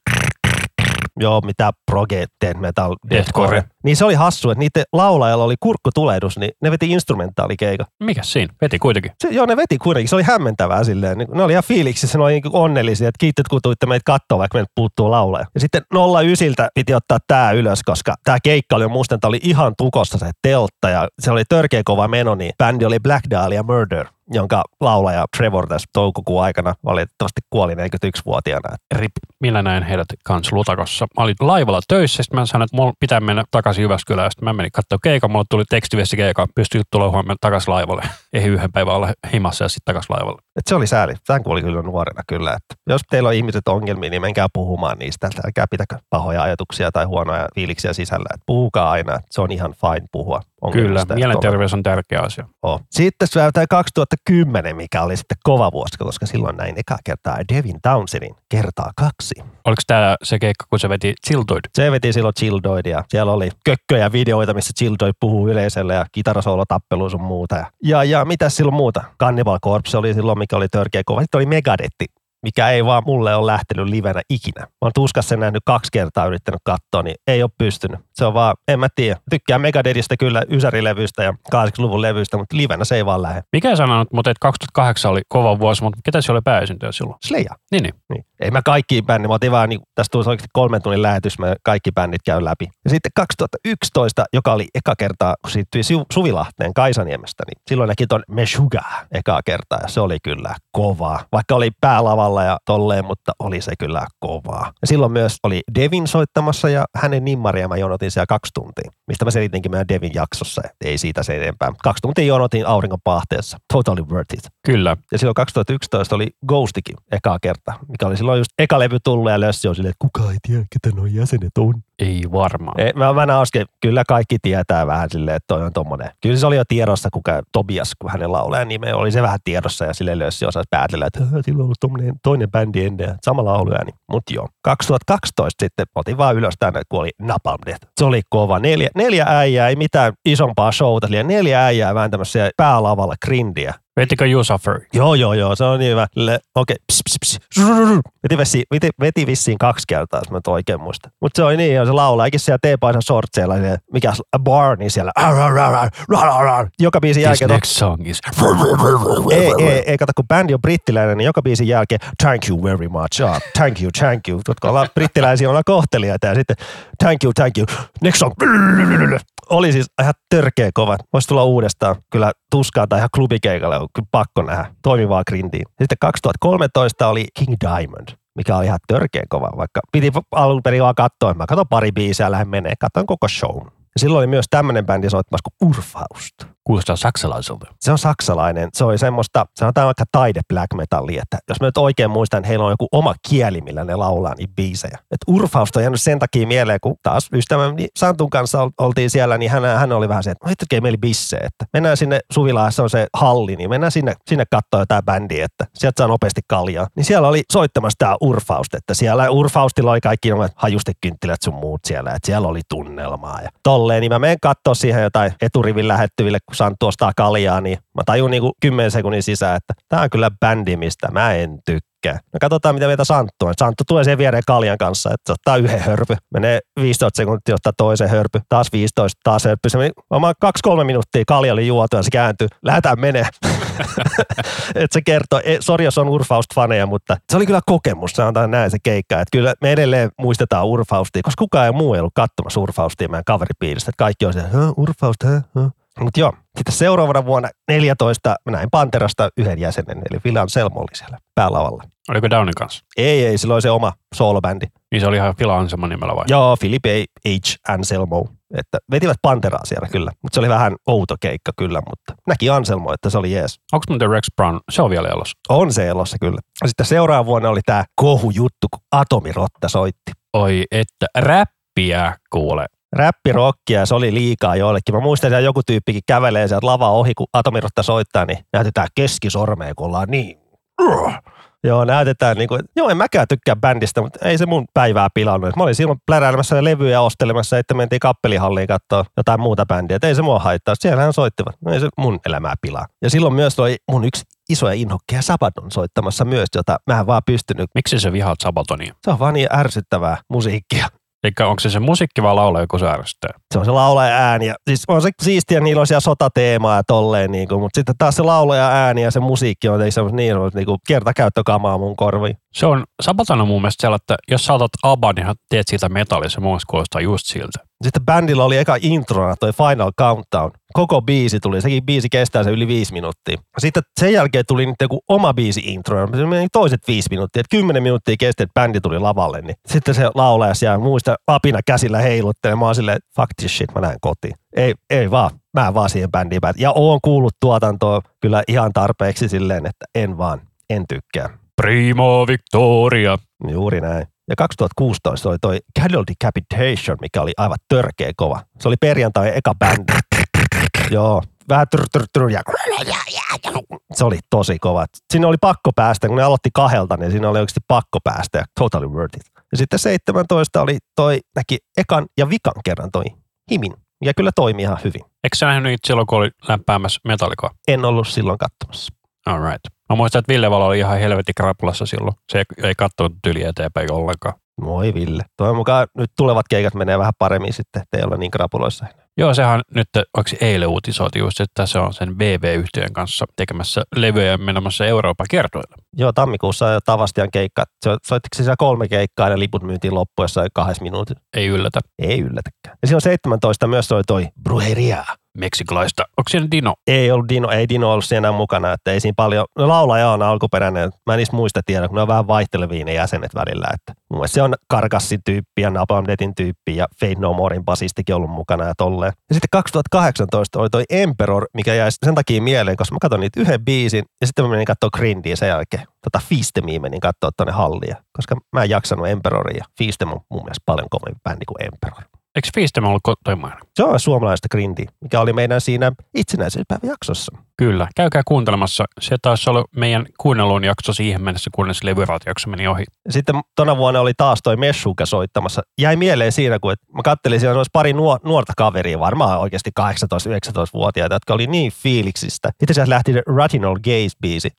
Joo, mitä proge, death metal, Deathcore. Niin se oli hassu, että niiden laulajalla oli kurkkutulehdus, niin ne veti instrumentaalikeika. Mikä siinä? Veti kuitenkin. Se, joo, ne veti kuitenkin. Se oli hämmentävää silleen. Niin, ne oli ihan fiiliksissä, ne oli niin onnellisia, että kiitos kun tuitte meitä katsoa, vaikka meiltä puuttuu laulaja. Ja sitten 09 piti ottaa tämä ylös, koska tämä keikka oli muistan, että oli ihan tukossa se teltta ja se oli törkeä kova meno, niin bändi oli Black Dahlia Murder jonka laulaja Trevor tässä toukokuun aikana valitettavasti kuoli 41-vuotiaana. Rip, millä näin heidät kanssa Lutakossa. Mä olin laivalla töissä, sitten mä sanoin, että mulla pitää mennä takaisin Jyväskylään. Sitten mä menin katsoa keikan, mulla tuli tekstiviesti keikka, pystyi tulla huomenna takaisin laivalle. [LAUGHS] Ei yhden päivän olla himassa ja sitten takaisin laivalle. Et se oli sääli. Tämän kuoli kyllä nuorena kyllä. Että jos teillä on ihmiset ongelmia, niin menkää puhumaan niistä. Älkää pitäkö pahoja ajatuksia tai huonoja fiiliksiä sisällä. Et puhukaa aina. että Se on ihan fine puhua. Kyllä, mielenterveys on tärkeä asia. Oh. Sitten tämä 2010, mikä oli sitten kova vuosi, koska silloin näin eka kertaa Devin Townsendin kertaa kaksi. Oliko tämä se keikka, kun se veti Chiltoid? Se veti silloin Childoidia. Siellä oli kökköjä videoita, missä Childoid puhuu yleisölle ja kitarasoolotappelu sun muuta. Ja, ja, ja mitä silloin muuta? Cannibal Corpse oli silloin, mikä oli törkeä kova. Sitten oli Megadetti, mikä ei vaan mulle ole lähtenyt livenä ikinä. Mä oon tuskassa sen nähnyt kaksi kertaa yrittänyt katsoa, niin ei ole pystynyt. Se on vaan, en mä tiedä. Tykkään Megadethistä kyllä Ysärilevystä ja 80-luvun levyistä, mutta livenä se ei vaan lähde. Mikä sanonut, mutta että 2008 oli kova vuosi, mutta ketä siellä oli pääesyntöjä silloin? Slayer. Niin, niin. Niin. Ei mä kaikki bändi, mä otin vaan, niin, tästä tuli oikeasti kolmen tunnin lähetys, mä kaikki bändit käyn läpi. Ja sitten 2011, joka oli eka kertaa, kun siirtyi Su- Suvilahteen Kaisaniemestä, niin silloin näki ton Meshuga ekaa kertaa, ja se oli kyllä kovaa. Vaikka oli päälavalla ja tolleen, mutta oli se kyllä kovaa. Ja silloin myös oli Devin soittamassa, ja hänen nimmaria mä jonotin siellä kaksi tuntia, mistä mä selitinkin meidän Devin jaksossa, ei siitä se enempää. Kaksi tuntia jonotin auringon pahteessa. Totally worth it. Kyllä. Ja silloin 2011 oli Ghostikin ekaa kerta, mikä oli silloin just eka levy tullut ja Lössi on silleen, että kuka ei tiedä, ketä nuo jäsenet on. Ei varmaan. Ei, mä, mä äsken, kyllä kaikki tietää vähän silleen, että toi on tommonen. Kyllä se oli jo tiedossa, kuka Tobias, kun hänen laulajan nime oli se vähän tiedossa ja sille Lössi osasi päätellä, että "Hä, sillä on ollut tommonen toinen bändi ennen sama lauluääni. Mut joo. 2012 sitten otin vaan ylös tänne, kun oli Napalm Death. Se oli kova. Neljä, neljä äijää, ei mitään isompaa showta, eli neljä äijää vääntämässä päälavalla grindiä. Vetikö You Suffer? Joo, joo, joo, se on niin hyvä. Le- Okei, okay. Veti, vesi, veti, veti vissiin kaksi kertaa, jos mä nyt oikein muistan. Mutta se oli niin, ja se laulaa, eikä siellä teepaisa sortseilla, siellä, mikä Barney siellä. Arr, arr, arr, arr, arr, arr. Joka biisin This jälkeen, next song is... ei, ei, ei, kato, kun bändi on brittiläinen, niin joka biisin jälkeen, thank you very much, ah, thank you, thank you. Kun ollaan brittiläisiä, ollaan kohteliaita, ja sitten thank you, thank you, next song. Oli siis ihan törkeä kova. Voisi tulla uudestaan. Kyllä tuskaa tai ihan klubikeikalle on kyllä pakko nähdä. Toimivaa grindiä. Sitten 2013 oli King Diamond mikä oli ihan törkeä kova, vaikka piti alun perin vaan katsoa. Mä katson pari biisiä lähden menee, katson koko show. Ja silloin oli myös tämmöinen bändi soittamassa kuin Urfaust. Kuulostaa saksalaiselta. Se on saksalainen. Se oli semmoista, sanotaan vaikka taide black metallia, että jos mä nyt oikein muistan, että heillä on joku oma kieli, millä ne laulaa niitä biisejä. Et Urfaust on jäänyt sen takia mieleen, kun taas ystäväni Santun kanssa oltiin siellä, niin hän, hän oli vähän se, että no meillä bisse, että mennään sinne Suvilaassa on se halli, niin mennään sinne, sinne katsoa jotain bändiä, että sieltä saa nopeasti kaljaa. Niin siellä oli soittamassa tämä Urfaust, että siellä Urfaustilla oli kaikki hajustekynttilät sun muut siellä, että siellä oli tunnelmaa ja tolleen, niin mä menen katsoa siihen jotain eturivin lähettyville, kun Santtu ostaa kaljaa, niin mä tajun niin kuin 10 sekunnin sisään, että tämä on kyllä bändi, mistä mä en tykkää. No katsotaan, mitä meitä Santtu on. Santtu tulee siihen viereen kaljan kanssa, että se ottaa yhden hörpy. Menee 15 sekuntia ottaa toisen hörpy. Taas 15, taas hörpy. Se meni kaksi-kolme minuuttia kalja oli juotu ja se kääntyi. Lähdetään menee. [LAUGHS] että se kertoo, e, sori jos on Urfaust-faneja, mutta se oli kyllä kokemus, sanotaan näin se keikka. Että kyllä me edelleen muistetaan Urfaustia, koska kukaan ei muu ei ollut katsomassa Urfaustia meidän kaveripiiristä. Että kaikki on se, Urfaust, hä? Mutta joo, sitten seuraavana vuonna 14 mä näin Panterasta yhden jäsenen, eli Filan Selmo oli siellä päälavalla. Oliko Downin kanssa? Ei, ei, sillä oli se oma soolobändi. Niin se oli ihan Phil Anselmo nimellä vai? Joo, Philip H. Anselmo. Että vetivät Panteraa siellä kyllä, mutta se oli vähän outo keikka kyllä, mutta näki Anselmo, että se oli jees. Onko muuten Rex Brown, se on vielä elossa? On se elossa kyllä. Sitten seuraava vuonna oli tämä kohujuttu, kun Atomirotta soitti. Oi, että räppiä kuule räppirokkia ja se oli liikaa joillekin. Mä muistan, että joku tyyppikin kävelee sieltä lavaa ohi, kun Atomirotta soittaa, niin näytetään keskisormea, kun ollaan niin. Joo, näytetään niin kuin, joo en mäkään tykkää bändistä, mutta ei se mun päivää pilannut. Mä olin silloin pläräämässä levyjä ostelemassa, että mentiin kappelihalliin katsoa jotain muuta bändiä. Et ei se mua haittaa. Siellähän soittivat. No ei se mun elämää pilaa. Ja silloin myös oli mun yksi isoja inhokkeja Sabaton soittamassa myös, jota mä en vaan pystynyt. Miksi se vihaat Sabatonia? Se on vaan niin ärsyttävää musiikkia. Eli onko se se musiikki vai laulaja, kun se ärsyttää? Se on se laulaja ääni. Ja, siis on se siistiä, niillä on siellä sotateemaa ja tolleen, niin kuin, mutta sitten taas se laulaja ääni ja se musiikki on se niin, niin kuin kertakäyttökamaa mun korviin. Se on, Sabaton on mun mielestä sellainen, että jos sä otat ABBA, niin teet siitä metallista, se mun kuulostaa just siltä. Sitten bändillä oli eka introna toi Final Countdown. Koko biisi tuli, sekin biisi kestää se yli viisi minuuttia. Sitten sen jälkeen tuli nyt joku oma biisi intro, se meni toiset viisi minuuttia, että kymmenen minuuttia kesti, että bändi tuli lavalle. Niin sitten se laulaja siellä muista apina käsillä heiluttelemaan, mä oon silleen, fuck this shit, mä näen kotiin. Ei, ei vaan, mä en vaan siihen bändiin päätä. Ja oon kuullut tuotantoa kyllä ihan tarpeeksi silleen, että en vaan, en tykkää. Primo Victoria. Juuri näin. Ja 2016 oli toi Cattle Decapitation, mikä oli aivan törkeä kova. Se oli perjantai eka bändi. Joo, vähän tr, tr, tr, ja se oli tosi kova. Siinä oli pakko päästä, kun ne aloitti kahdelta, niin siinä oli oikeasti pakko päästä ja totally worth it. Ja sitten 17 oli toi, näki ekan ja vikan kerran toi Himin, ja kyllä toimi ihan hyvin. Eikö sä nähnyt niitä silloin, kun oli lämpäämässä metallikoa? En ollut silloin katsomassa. All right. Mä muistan, että Ville Valo oli ihan helvetti krapulassa silloin. Se ei, ei katsonut tyli eteenpäin ollenkaan. Moi Ville. Toivon mukaan nyt tulevat keikat menee vähän paremmin sitten, ettei olla niin krapuloissa Joo, sehän nyt, onko eilen uutisoitu just, että se on sen BB-yhtiön kanssa tekemässä levyjä menemässä Euroopan kertoilla. Joo, tammikuussa Tavastian keikka. Soittiko siellä kolme keikkaa ja liput myytiin loppuessa kahdessa minuutissa? Ei yllätä. Ei yllätäkään. Ja silloin 17 myös soi toi Brujeria meksikolaista. Onko siinä Dino? Ei ollut Dino, ei Dino ollut siinä mukana, että ei siinä paljon, no laulaja on alkuperäinen, mä en niistä muista tiedä, kun ne on vähän vaihtelevia ne jäsenet välillä, että mun mielestä se on Karkassin tyyppi ja Napalm tyyppi ja Fade No Morein basistikin ollut mukana ja tolleen. Ja sitten 2018 oli toi Emperor, mikä jäi sen takia mieleen, koska mä katson niitä yhden biisin ja sitten mä menin katsoa Grindia sen jälkeen. Tota Feastemia menin katsoa tonne hallia, koska mä en jaksanut Emperoria Feastem on mun mielestä paljon kovempi bändi kuin Emperor. Eikö Feastem ollut kotimainen? Se on suomalaista grindiä, mikä oli meidän siinä itsenäisyyspäiväjaksossa. Kyllä, käykää kuuntelemassa. Se taisi olla meidän kuunnelun jakso siihen mennessä, kunnes levyratjakso meni ohi. Sitten tona vuonna oli taas toi Meshuka soittamassa. Jäi mieleen siinä, kun mä kattelin siellä olisi pari nuorta kaveria, varmaan oikeasti 18-19-vuotiaita, jotka oli niin fiiliksistä. Sitten sieltä lähti Ratinal Gaze-biisi.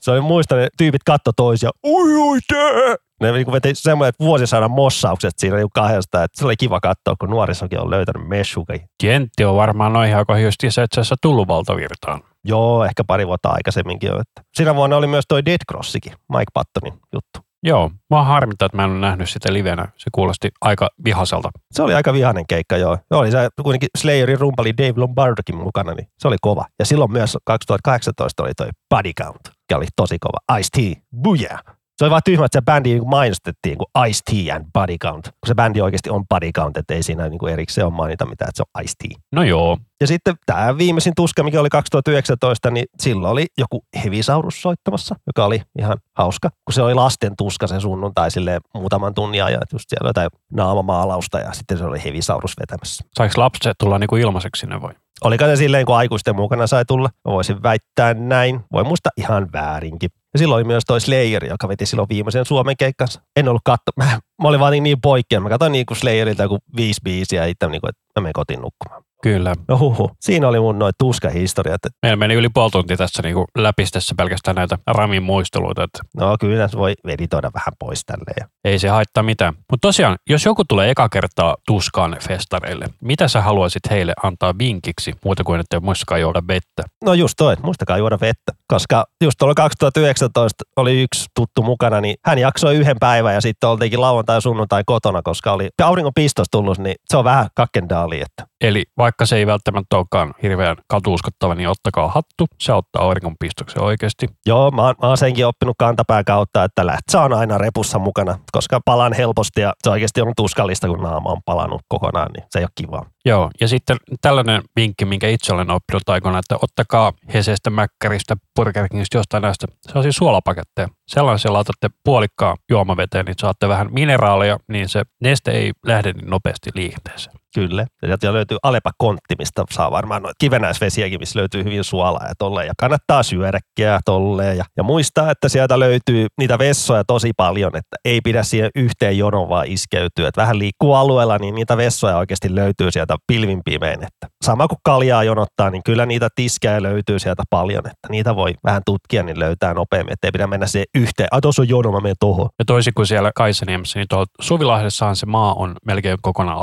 Se oli muista, ne tyypit katto toisia. Oi, oi, tää! Ne niin veti semmoinen, vuosisadan mossaukset siinä niin kahdesta, että se oli kiva katsoa, kun nuorisokin on löytänyt meshukai. Kentti on varmaan noin aika just itse asiassa tullut valtavirtaan. Joo, ehkä pari vuotta aikaisemminkin jo. Että. Siinä vuonna oli myös toi Dead Crossikin, Mike Pattonin juttu. Joo, mä harmittaa, että mä en ole nähnyt sitä livenä. Se kuulosti aika vihaselta. Se oli aika vihainen keikka, joo. Joo, oli se kuitenkin Slayerin rumpali Dave Lombardokin mukana, niin se oli kova. Ja silloin myös 2018 oli toi Body Count, joka oli tosi kova. Ice-T, booyah! Se oli vaan tyhmä, että se bändi niin mainostettiin kuin Ice T and Body Count. Kun se bändi oikeasti on Body Count, että ei siinä niin kuin erikseen ole mainita mitään, että se on Ice T. No joo, Ja sitten tämä viimeisin tuska, mikä oli 2019, niin silloin oli joku Hevisaurus soittamassa, joka oli ihan hauska. Kun se oli lasten tuska se sunnuntai silleen muutaman tunnin ajan, että just siellä jotain naamamaalausta ja sitten se oli Hevisaurus vetämässä. saiko lapset tulla niinku ilmaiseksi sinne vai? Oliko se silleen, kun aikuisten mukana sai tulla? Mä voisin väittää näin. Voi muista ihan väärinkin. Ja silloin oli myös toi Slayer, joka veti silloin viimeisen Suomen keikkansa. En ollut katto. Mä, [LAUGHS] mä olin vaan niin, niin poikkea. Mä katsoin niin kuin Slayerilta joku viisi biisiä itse niin kuin, että mä menen kotiin nukkumaan. Kyllä. No huhu. Siinä oli mun noin tuskahistoriat. Meillä meni yli puoli tuntia tässä niinku läpistessä pelkästään näitä Ramin muisteluita, että no kyllä se voi editoida vähän pois tälleen. Ja ei se haittaa mitään. Mutta tosiaan, jos joku tulee eka kertaa tuskaan festareille, mitä sä haluaisit heille antaa vinkiksi, muuta kuin että muistakaa juoda vettä? No just toi, että muistakaa juoda vettä. Koska just tuolla 2019 oli yksi tuttu mukana, niin hän jaksoi yhden päivän ja sitten oltiinkin lauantai sunnuntai kotona, koska oli auringon pistos tullut, niin se on vähän kakkendaali, että Eli vaikka se ei välttämättä olekaan hirveän katuuskottava, niin ottakaa hattu. Se ottaa auringonpistoksen oikeasti. Joo, mä, oon- mä oon senkin oppinut kantapään kautta, että lähtsä on aina repussa mukana, koska palan helposti ja se oikeasti on tuskallista, kun naama on palannut kokonaan, niin se ei ole kivaa. Joo, ja sitten tällainen vinkki, minkä itse olen oppinut aikoina, että ottakaa Hesestä, Mäkkäristä, Burger Kingistä, jostain näistä sellaisia suolapaketteja. Sellaisia laitatte puolikkaan juomaveteen, niin saatte vähän mineraaleja, niin se neste ei lähde niin nopeasti liikenteeseen. Kyllä. Ja löytyy Alepa Kontti, mistä saa varmaan noita kivenäisvesiäkin, missä löytyy hyvin suolaa ja tolleen. Ja kannattaa syödäkkiä tolleen. Ja, ja muistaa, että sieltä löytyy niitä vessoja tosi paljon, että ei pidä siihen yhteen jonon vaan iskeytyä. Että vähän liikkuu alueella, niin niitä vessoja oikeasti löytyy sieltä pilvin pimein. Että sama kuin kaljaa jonottaa, niin kyllä niitä tiskejä löytyy sieltä paljon. Että niitä voi vähän tutkia, niin löytää nopeammin. Että ei pidä mennä siihen yhteen. Ai tuossa on jono, mä menen tohon. Ja toisin kuin siellä Kaisaniemessä, niin tuolla Suvilahdessahan se maa on melkein kokonaan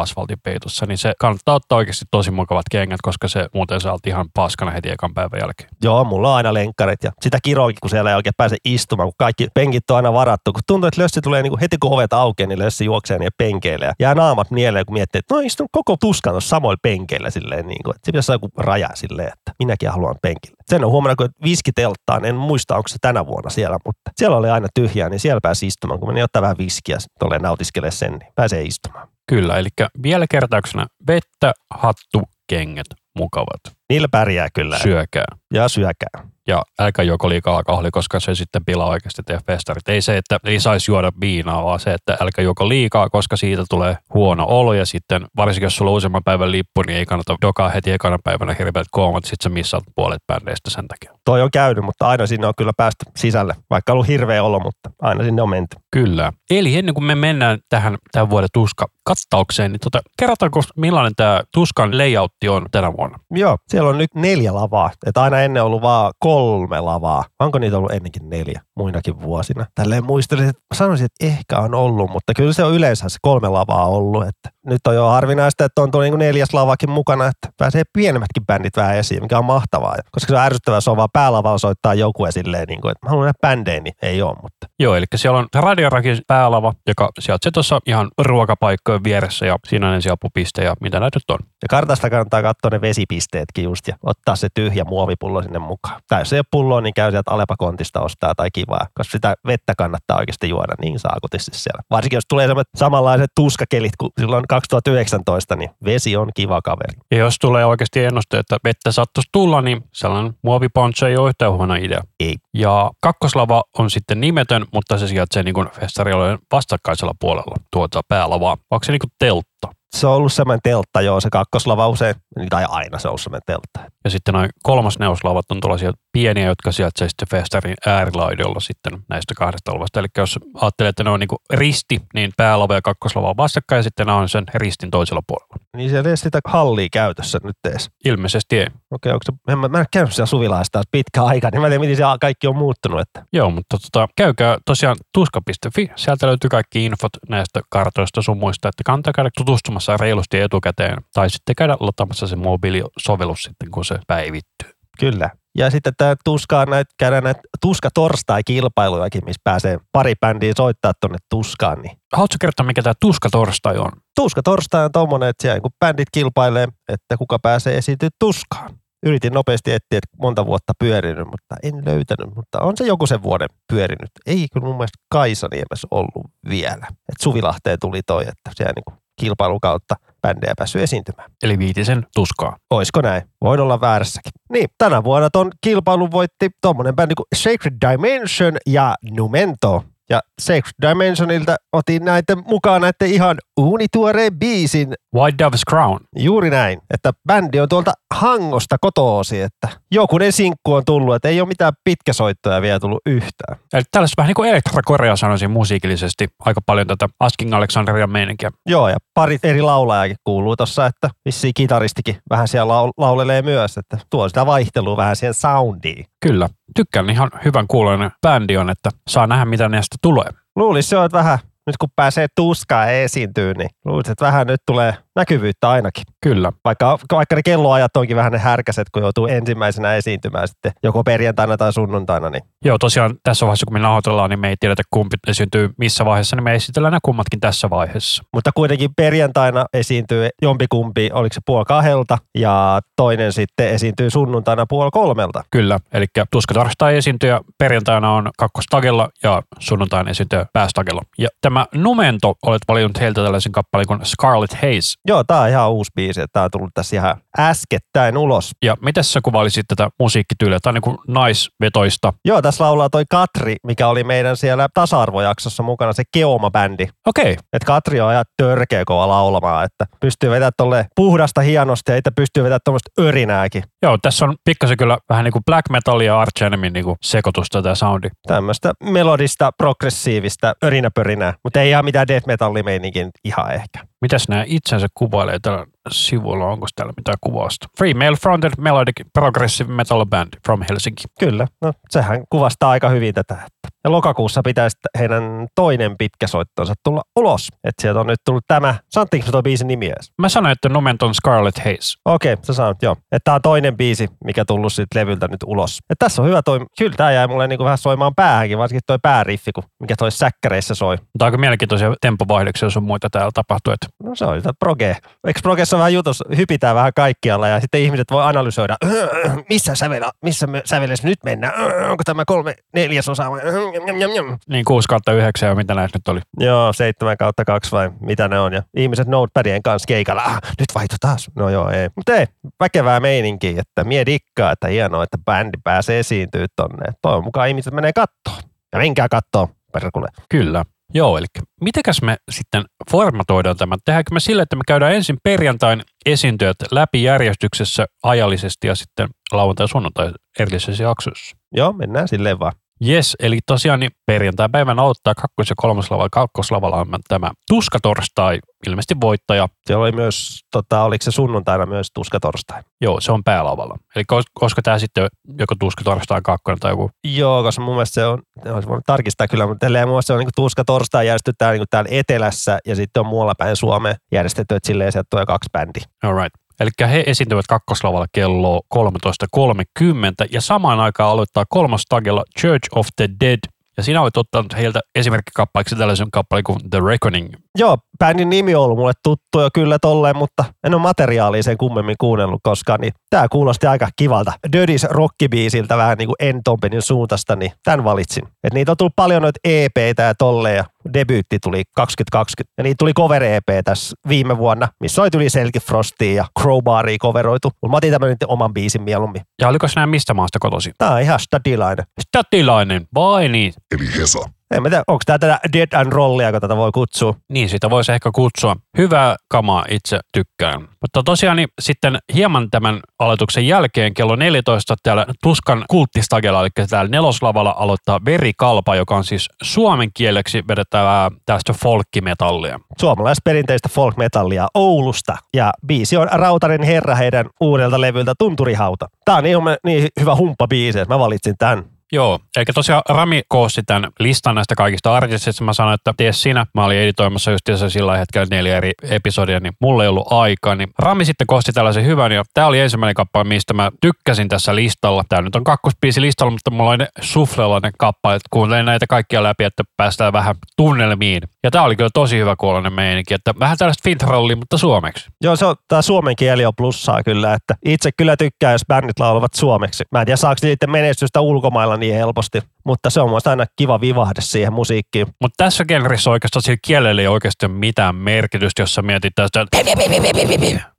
asfaltipeitossa, niin se kannattaa ottaa oikeasti tosi mukavat kengät, koska se muuten sä oot ihan paskana heti ekan päivän jälkeen. Joo, mulla on aina lenkkarit ja sitä kiroakin, kun siellä ei oikein pääse istumaan, kun kaikki penkit on aina varattu. Kun tuntuu, että lössi tulee niin heti kun ovet aukeaa, niin lössi juoksee niille penkeille ja jää naamat mieleen, kun miettii, että no istun koko tuskan samoilla penkeillä silleen, niin kuin, että se pitäisi olla joku raja silleen, että minäkin haluan penkille. Sen on huomannut, kun viskitelttaan, en muista onko se tänä vuonna siellä, mutta siellä oli aina tyhjää, niin siellä pääsi istumaan. Kun meni ottaa vähän viskiä, tolleen nautiskelee sen, niin pääsee istumaan. Kyllä, eli vielä kertauksena vettä, hattu, kengät, mukavat. Niillä pärjää kyllä. Syökää. ja syökää. Ja älkää joko liikaa alkoholi, koska se sitten pilaa oikeasti teidän festarit. Ei se, että ei saisi juoda viinaa, vaan se, että älkää joko liikaa, koska siitä tulee huono olo. Ja sitten varsinkin jos sulla on useamman päivän lippu, niin ei kannata dokaa heti ekana päivänä hirveät koomat, sitten sä missaat puolet bändeistä sen takia. Toi on käynyt, mutta aina sinne on kyllä päästy sisälle. Vaikka on ollut hirveä olo, mutta aina sinne on menty. Kyllä. Eli ennen kuin me mennään tähän tämän vuoden tuska kattaukseen, niin tota, kerrotaanko millainen tämä tuskan layoutti on tänä vuonna? Joo, siellä on nyt neljä lavaa. Että aina ennen ollut vaan kolme lavaa. Onko niitä ollut ennenkin neljä muinakin vuosina? Tälleen muistelin, että sanoisin, että ehkä on ollut, mutta kyllä se on yleensä se kolme lavaa ollut. Että nyt on jo harvinaista, että on tuo niin neljäs lavakin mukana, että pääsee pienemmätkin bändit vähän esiin, mikä on mahtavaa. Koska se on ärsyttävää, se on vaan päälavalla soittaa joku ja silleen, niin kuin, että mä haluan nähdä bändejä, niin ei ole, mutta Joo, eli siellä on Radiorakin päälava, joka sijaitsee tuossa ihan ruokapaikkojen vieressä ja siinä on ensiapupiste ja mitä näitä nyt on. Ja kartasta kannattaa katsoa ne vesipisteetkin just ja ottaa se tyhjä muovipullo sinne mukaan. Tai jos ei ole pulloa, niin käy sieltä Alepakontista ostaa tai kivaa, koska sitä vettä kannattaa oikeasti juoda niin saakutisti siellä. Varsinkin jos tulee sellaiset samanlaiset tuskakelit kuin silloin 2019, niin vesi on kiva kaveri. Ja jos tulee oikeasti ennuste, että vettä sattuisi tulla, niin sellainen muoviponcho ei ole yhtään huono idea. Ei. Ja kakkoslava on sitten nimetön, mutta se sijaitsee niin kuin festariolojen vastakkaisella puolella tuota päälavaa. Onko se niin kuin teltta? Se on ollut semmoinen teltta, joo, se kakkoslava usein, tai aina se on ollut semmoinen teltta. Ja sitten noin kolmas neuslavat on tuollaisia pieniä, jotka sijaitsee sitten festarin äärilaidolla sitten näistä kahdesta lavasta. Eli jos ajattelee, että ne on niin kuin risti, niin päälava ja kakkoslava on vastakkain ja sitten ne on sen ristin toisella puolella. Niin siellä ei ole sitä hallia käytössä nyt edes. Ilmeisesti ei. Okei, onko se, en mä, mä en käynyt siellä suvilaista pitkä aika, niin mä en tiedä, miten siellä kaikki on muuttunut. Että. Joo, mutta tota, käykää tosiaan tuska.fi. Sieltä löytyy kaikki infot näistä kartoista sun muista, että kannattaa käydä tutustumassa reilusti etukäteen. Tai sitten käydä lataamassa se mobiilisovellus sitten, kun se päivittyy. Kyllä. Ja sitten tämä tuskaa näitä, käydään näitä tuska torstai-kilpailujakin, missä pääsee pari bändiä soittaa tuonne tuskaan. Niin. Haluatko kertoa, mikä tämä tuska torstai on? Tuska torstai on tommonen, että siellä kun bändit kilpailee, että kuka pääsee esiintyä tuskaan. Yritin nopeasti etsiä, että monta vuotta pyörinyt, mutta en löytänyt. Mutta on se joku sen vuoden pyörinyt. Ei kyllä mun mielestä Kaisaniemessä ollut vielä. Et Suvilahteen tuli toi, että siellä niin kilpailun kautta bändejä päässyt esiintymään. Eli viitisen tuskaa. Oisko näin? Voin olla väärässäkin. Niin, tänä vuonna ton kilpailun voitti tommonen bändi kuin Sacred Dimension ja Numento. Ja Sacred Dimensionilta otin näiden mukaan näiden ihan uunituoreen biisin. White Dove's Crown. Juuri näin, että bändi on tuolta Hangosta kotoosi, että jokunen sinkku on tullut, että ei ole mitään pitkäsoittoja vielä tullut yhtään. Eli tällaista vähän niin kuin elektrokorea sanoisin musiikillisesti. Aika paljon tätä Asking Alexandria meininkiä. Joo, ja pari eri laulajakin kuuluu tuossa, että vissiin kitaristikin vähän siellä laul- laulelee myös, että tuo sitä vaihtelua vähän siihen soundiin. Kyllä. Tykkään ihan hyvän kuuloinen bändi on, että saa nähdä mitä näistä tulee. Luulisi jo, että vähän nyt kun pääsee tuskaa esiintyy, niin luulisin, että vähän nyt tulee näkyvyyttä ainakin. Kyllä. Vaikka, vaikka ne kelloajat onkin vähän ne härkäset, kun joutuu ensimmäisenä esiintymään sitten joko perjantaina tai sunnuntaina. Niin. Joo, tosiaan tässä vaiheessa, kun me nauhoitellaan, niin me ei tiedetä kumpi esiintyy missä vaiheessa, niin me esitellään nämä kummatkin tässä vaiheessa. Mutta kuitenkin perjantaina esiintyy jompikumpi, oliko se puoli kahdelta, ja toinen sitten esiintyy sunnuntaina puoli kolmelta. Kyllä, eli tuska torstai esiintyjä perjantaina on kakkostagella ja sunnuntaina esiintyjä päästagella. Ja tämä Numento, olet valinnut heiltä tällaisen kappaleen kuin Scarlet Haze. Joo, tää on ihan uusi biisi, että tää on tullut tässä ihan äskettäin ulos. Ja miten sä kuvailisit tätä musiikkityyliä? Tämä on niin kuin naisvetoista. Joo, tässä laulaa toi Katri, mikä oli meidän siellä tasa-arvojaksossa mukana, se Keoma-bändi. Okei. Okay. Että Katri on ihan törkeä kova laulamaan, että pystyy vetämään tolle puhdasta hienosti ja että pystyy vetämään tuommoista örinääkin. Joo, tässä on pikkasen kyllä vähän niin kuin black metal ja Arch Enemy niin kuin sekoitusta tämä soundi. Tämmöistä melodista, progressiivista örinäpörinää, mutta ei ihan mitään death metallimeininkin ihan ehkä. Mitäs nämä itsensä kuvailee tällä sivulla? Onko täällä mitään kuvausta? Free Male Fronted Melodic Progressive Metal Band from Helsinki. Kyllä, no sehän kuvastaa aika hyvin tätä. Ja lokakuussa pitäisi heidän toinen pitkä soittonsa tulla ulos. Että sieltä on nyt tullut tämä, sanottiinko tuo biisin nimi edes? Mä sanoin, että Numenton Scarlet Haze. Okei, okay, sä sanot, joo. Että tämä on toinen biisi, mikä tullut sitten levyltä nyt ulos. Että tässä on hyvä toi, kyllä tämä jäi mulle niinku vähän soimaan päähänkin, varsinkin toi pääriffi, kun mikä toi säkkäreissä soi. Mutta aika mielenkiintoisia tempovaihdoksia sun muita täällä tapahtuu. Että... No se on sitä proge. Eikö progessa vähän jutus, hypitään vähän kaikkialla ja sitten ihmiset voi analysoida, [CLEARS THROAT] missä sävelä, missä sävelessä nyt mennään, [CLEARS THROAT] onko tämä kolme neljäsosaa vai [CLEARS THROAT] niin 6 kautta 9 ja mitä näissä nyt oli? Joo, 7 kautta 2 vai mitä ne on. Ja ihmiset notepadien kanssa keikalla, ah, nyt vaihto taas. No joo, ei. Mutta ei, väkevää meininkiä, että mie dikkaa, että hienoa, että bändi pääsee esiintyä tonne. Toivon mukaan ihmiset menee kattoon. Ja menkää kattoon, perkule. Kyllä. Joo, eli mitenkäs me sitten formatoidaan tämän? Tehdäänkö me sille, että me käydään ensin perjantain esiintyjät läpi järjestyksessä ajallisesti ja sitten lauantai sunnuntai erillisessä jaksossa? Joo, mennään silleen vaan. Yes, eli tosiaan niin perjantai-päivänä aloittaa kakkos- ja kolmoslavalla. Kakkoslavalla on tämä Tuskatorstai, ilmeisesti voittaja. Siellä oli myös, tota, oliko se sunnuntaina myös Tuskatorstai? Joo, se on päälavalla. Eli koska tämä sitten joko Tuskatorstai kakkonen tai joku? Joo, koska mun mielestä se on, olisi voinut tarkistaa kyllä, mutta tälleen mun se on niin Tuskatorstai järjestetty täällä, niin täällä etelässä ja sitten on muualla päin Suomeen järjestetty, että silleen sieltä tulee kaksi bändiä. All right. Eli he esiintyvät kakkoslavalla kello 13.30 ja samaan aikaan aloittaa kolmas tagella Church of the Dead. Ja sinä olet ottanut heiltä esimerkkikappaleeksi tällaisen kappaleen kuin The Reckoning. Joo, bändin nimi on ollut mulle tuttu jo kyllä tolleen, mutta en ole materiaalia sen kummemmin kuunnellut koskaan, niin tää kuulosti aika kivalta. Dirtys rockibiisiltä vähän niin kuin Entompenin suuntasta, niin tämän valitsin. Et niitä on tullut paljon noita EPitä ja tolleen, ja debyytti tuli 2020. Ja niitä tuli cover EP tässä viime vuonna, missä oli yli Selki Frostia ja Crowbaria coveroitu. Mutta mä otin tämän nyt oman biisin mieluummin. Ja oliko nämä mistä maasta kotosi? Tää on ihan stadilainen. Stadilainen, vai niin? Eli Hesa. En mä tiedä, onko tämä tätä Dead and Rollia, kun tätä voi kutsua. Niin, sitä voisi ehkä kutsua. Hyvää kamaa itse tykkään. Mutta tosiaan niin sitten hieman tämän aloituksen jälkeen kello 14 täällä Tuskan kulttistagella, eli täällä neloslavalla aloittaa Verikalpa, joka on siis suomen kieleksi vedettävää tästä folkkimetallia. Suomalaisperinteistä folkmetallia Oulusta. Ja biisi on Rautarin herra heidän uudelta levyltä Tunturihauta. Tää on niin, niin hyvä humppabiisi, että mä valitsin tämän. Joo, eikä tosiaan Rami koosti tämän listan näistä kaikista artisteista. Mä sanoin, että ties sinä, mä olin editoimassa just sillä hetkellä neljä eri episodia, niin mulla ei ollut aikaa. Niin Rami sitten koosti tällaisen hyvän ja tämä oli ensimmäinen kappale, mistä mä tykkäsin tässä listalla. Tämä nyt on kakkospiisi listalla, mutta mulla on ne suflelainen kappale, että kuuntelen näitä kaikkia läpi, että päästään vähän tunnelmiin. Ja tää oli kyllä tosi hyvä kuulonen meininki, että vähän tällaista fintrollia, mutta suomeksi. Joo, se on, tää suomen kieli on plussaa kyllä, että itse kyllä tykkää, jos bändit laulavat suomeksi. Mä en tiedä, saako niiden menestystä ulkomailla niin helposti, mutta se on mun aina kiva vivahde siihen musiikkiin. Mutta tässä genressä oikeastaan sillä kielellä ei oikeasti ole mitään merkitystä, jos sä mietit tästä.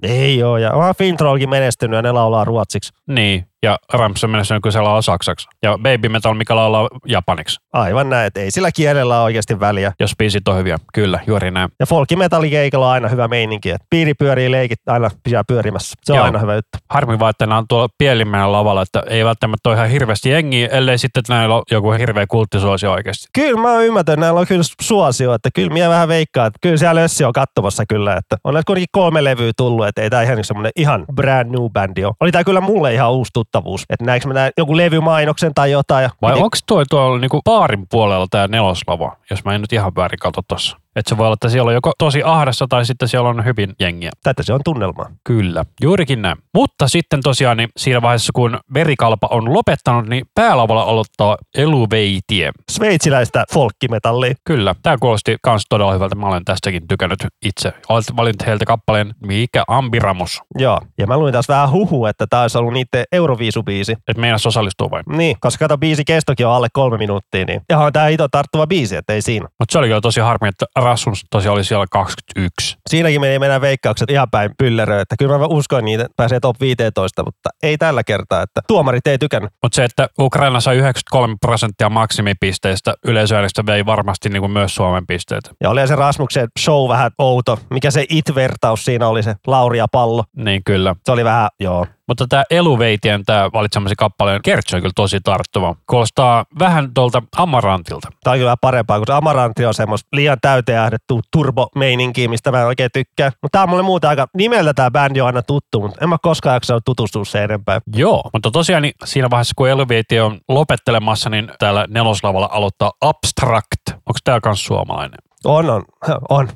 Ei oo, ja onhan Fintrollkin menestynyt ja ne laulaa ruotsiksi. Niin, ja Ramps on mennessä kun se laulaa saksaksi. Ja Baby Metal, mikä laulaa japaniksi. Aivan näin, että ei sillä kielellä ole oikeasti väliä. Jos biisit on hyviä. Kyllä, juuri näin. Ja folkimetallikeikalla on aina hyvä meininki, että piiri pyörii leikit aina pitää pyörimässä. Se on Joo. aina hyvä juttu. Harmi vaan, että nämä on tuolla Pielimmäinen lavalla, että ei välttämättä ole ihan hirveästi jengiä, ellei sitten näillä joku hirveä kulttisuosio oikeasti. Kyllä mä ymmärrän, näillä on kyllä suosio, että kyllä minä vähän veikkaan, että kyllä siellä Össi on katsomassa kyllä, että on näitä kuitenkin kolme levyä tullut, että ei tämä ihan semmoinen ihan brand new bändi ole. Oli tämä kyllä mulle ihan uusi tuttavuus, että näinkö mä näin joku levymainoksen tai jotain. Ja Vai piti- onko toi tuolla niinku baarin puolella tämä neloslava, jos mä en nyt ihan väärin katso tossa? Että se voi olla, että siellä on joko tosi ahdassa tai sitten siellä on hyvin jengiä. Tätä se on tunnelmaa. Kyllä, juurikin näin. Mutta sitten tosiaan niin siinä vaiheessa, kun verikalpa on lopettanut, niin päälavalla aloittaa Eluveitie. Sveitsiläistä folkkimetallia. Kyllä, tämä kuulosti kans todella hyvältä. Mä olen tästäkin tykännyt itse. Olet valinnut heiltä kappaleen Mikä Ambiramus. Joo. Ja mä luin taas vähän huhu, että tämä olisi ollut niiden Euroviisubiisi. Että meinas osallistuu vai? Niin, koska kato biisi kestokin on alle kolme minuuttia, niin ihan tämä hito tarttuva biisi, että ei siinä. Mutta se oli kyllä tosi harmi, että Rasmus tosiaan oli siellä 21. Siinäkin meni meidän veikkaukset ihan päin pylleröä, että kyllä mä uskoin niitä pääsee top 15, mutta ei tällä kertaa, että tuomarit ei tykännyt. Mutta se, että Ukraina sai 93 prosenttia maksimipisteistä yleisöäänestä vei varmasti niin kuin myös Suomen pisteet. Ja oli se Rasmuksen show vähän outo, mikä se it-vertaus siinä oli se Lauri ja pallo. Niin kyllä. Se oli vähän, joo, Mutta tämä Eluveitien, tämä valitsemasi kappaleen kertsi on kyllä tosi tarttuva. Kuulostaa vähän tuolta Amarantilta. Tämä on kyllä parempaa, kun se Amarantti on semmoista liian täyteen ahdettu turbo-meininkiä, mistä mä en oikein tykkää. Mutta tämä on mulle muuta aika, nimeltä tämä bändi on aina tuttu, mutta en mä koskaan jaksanut tutustua se enempää. Joo, mutta tosiaan niin siinä vaiheessa, kun Eluveitien on lopettelemassa, niin täällä neloslavalla aloittaa Abstract. Onko tämä myös suomalainen? On, on, [LAUGHS] on.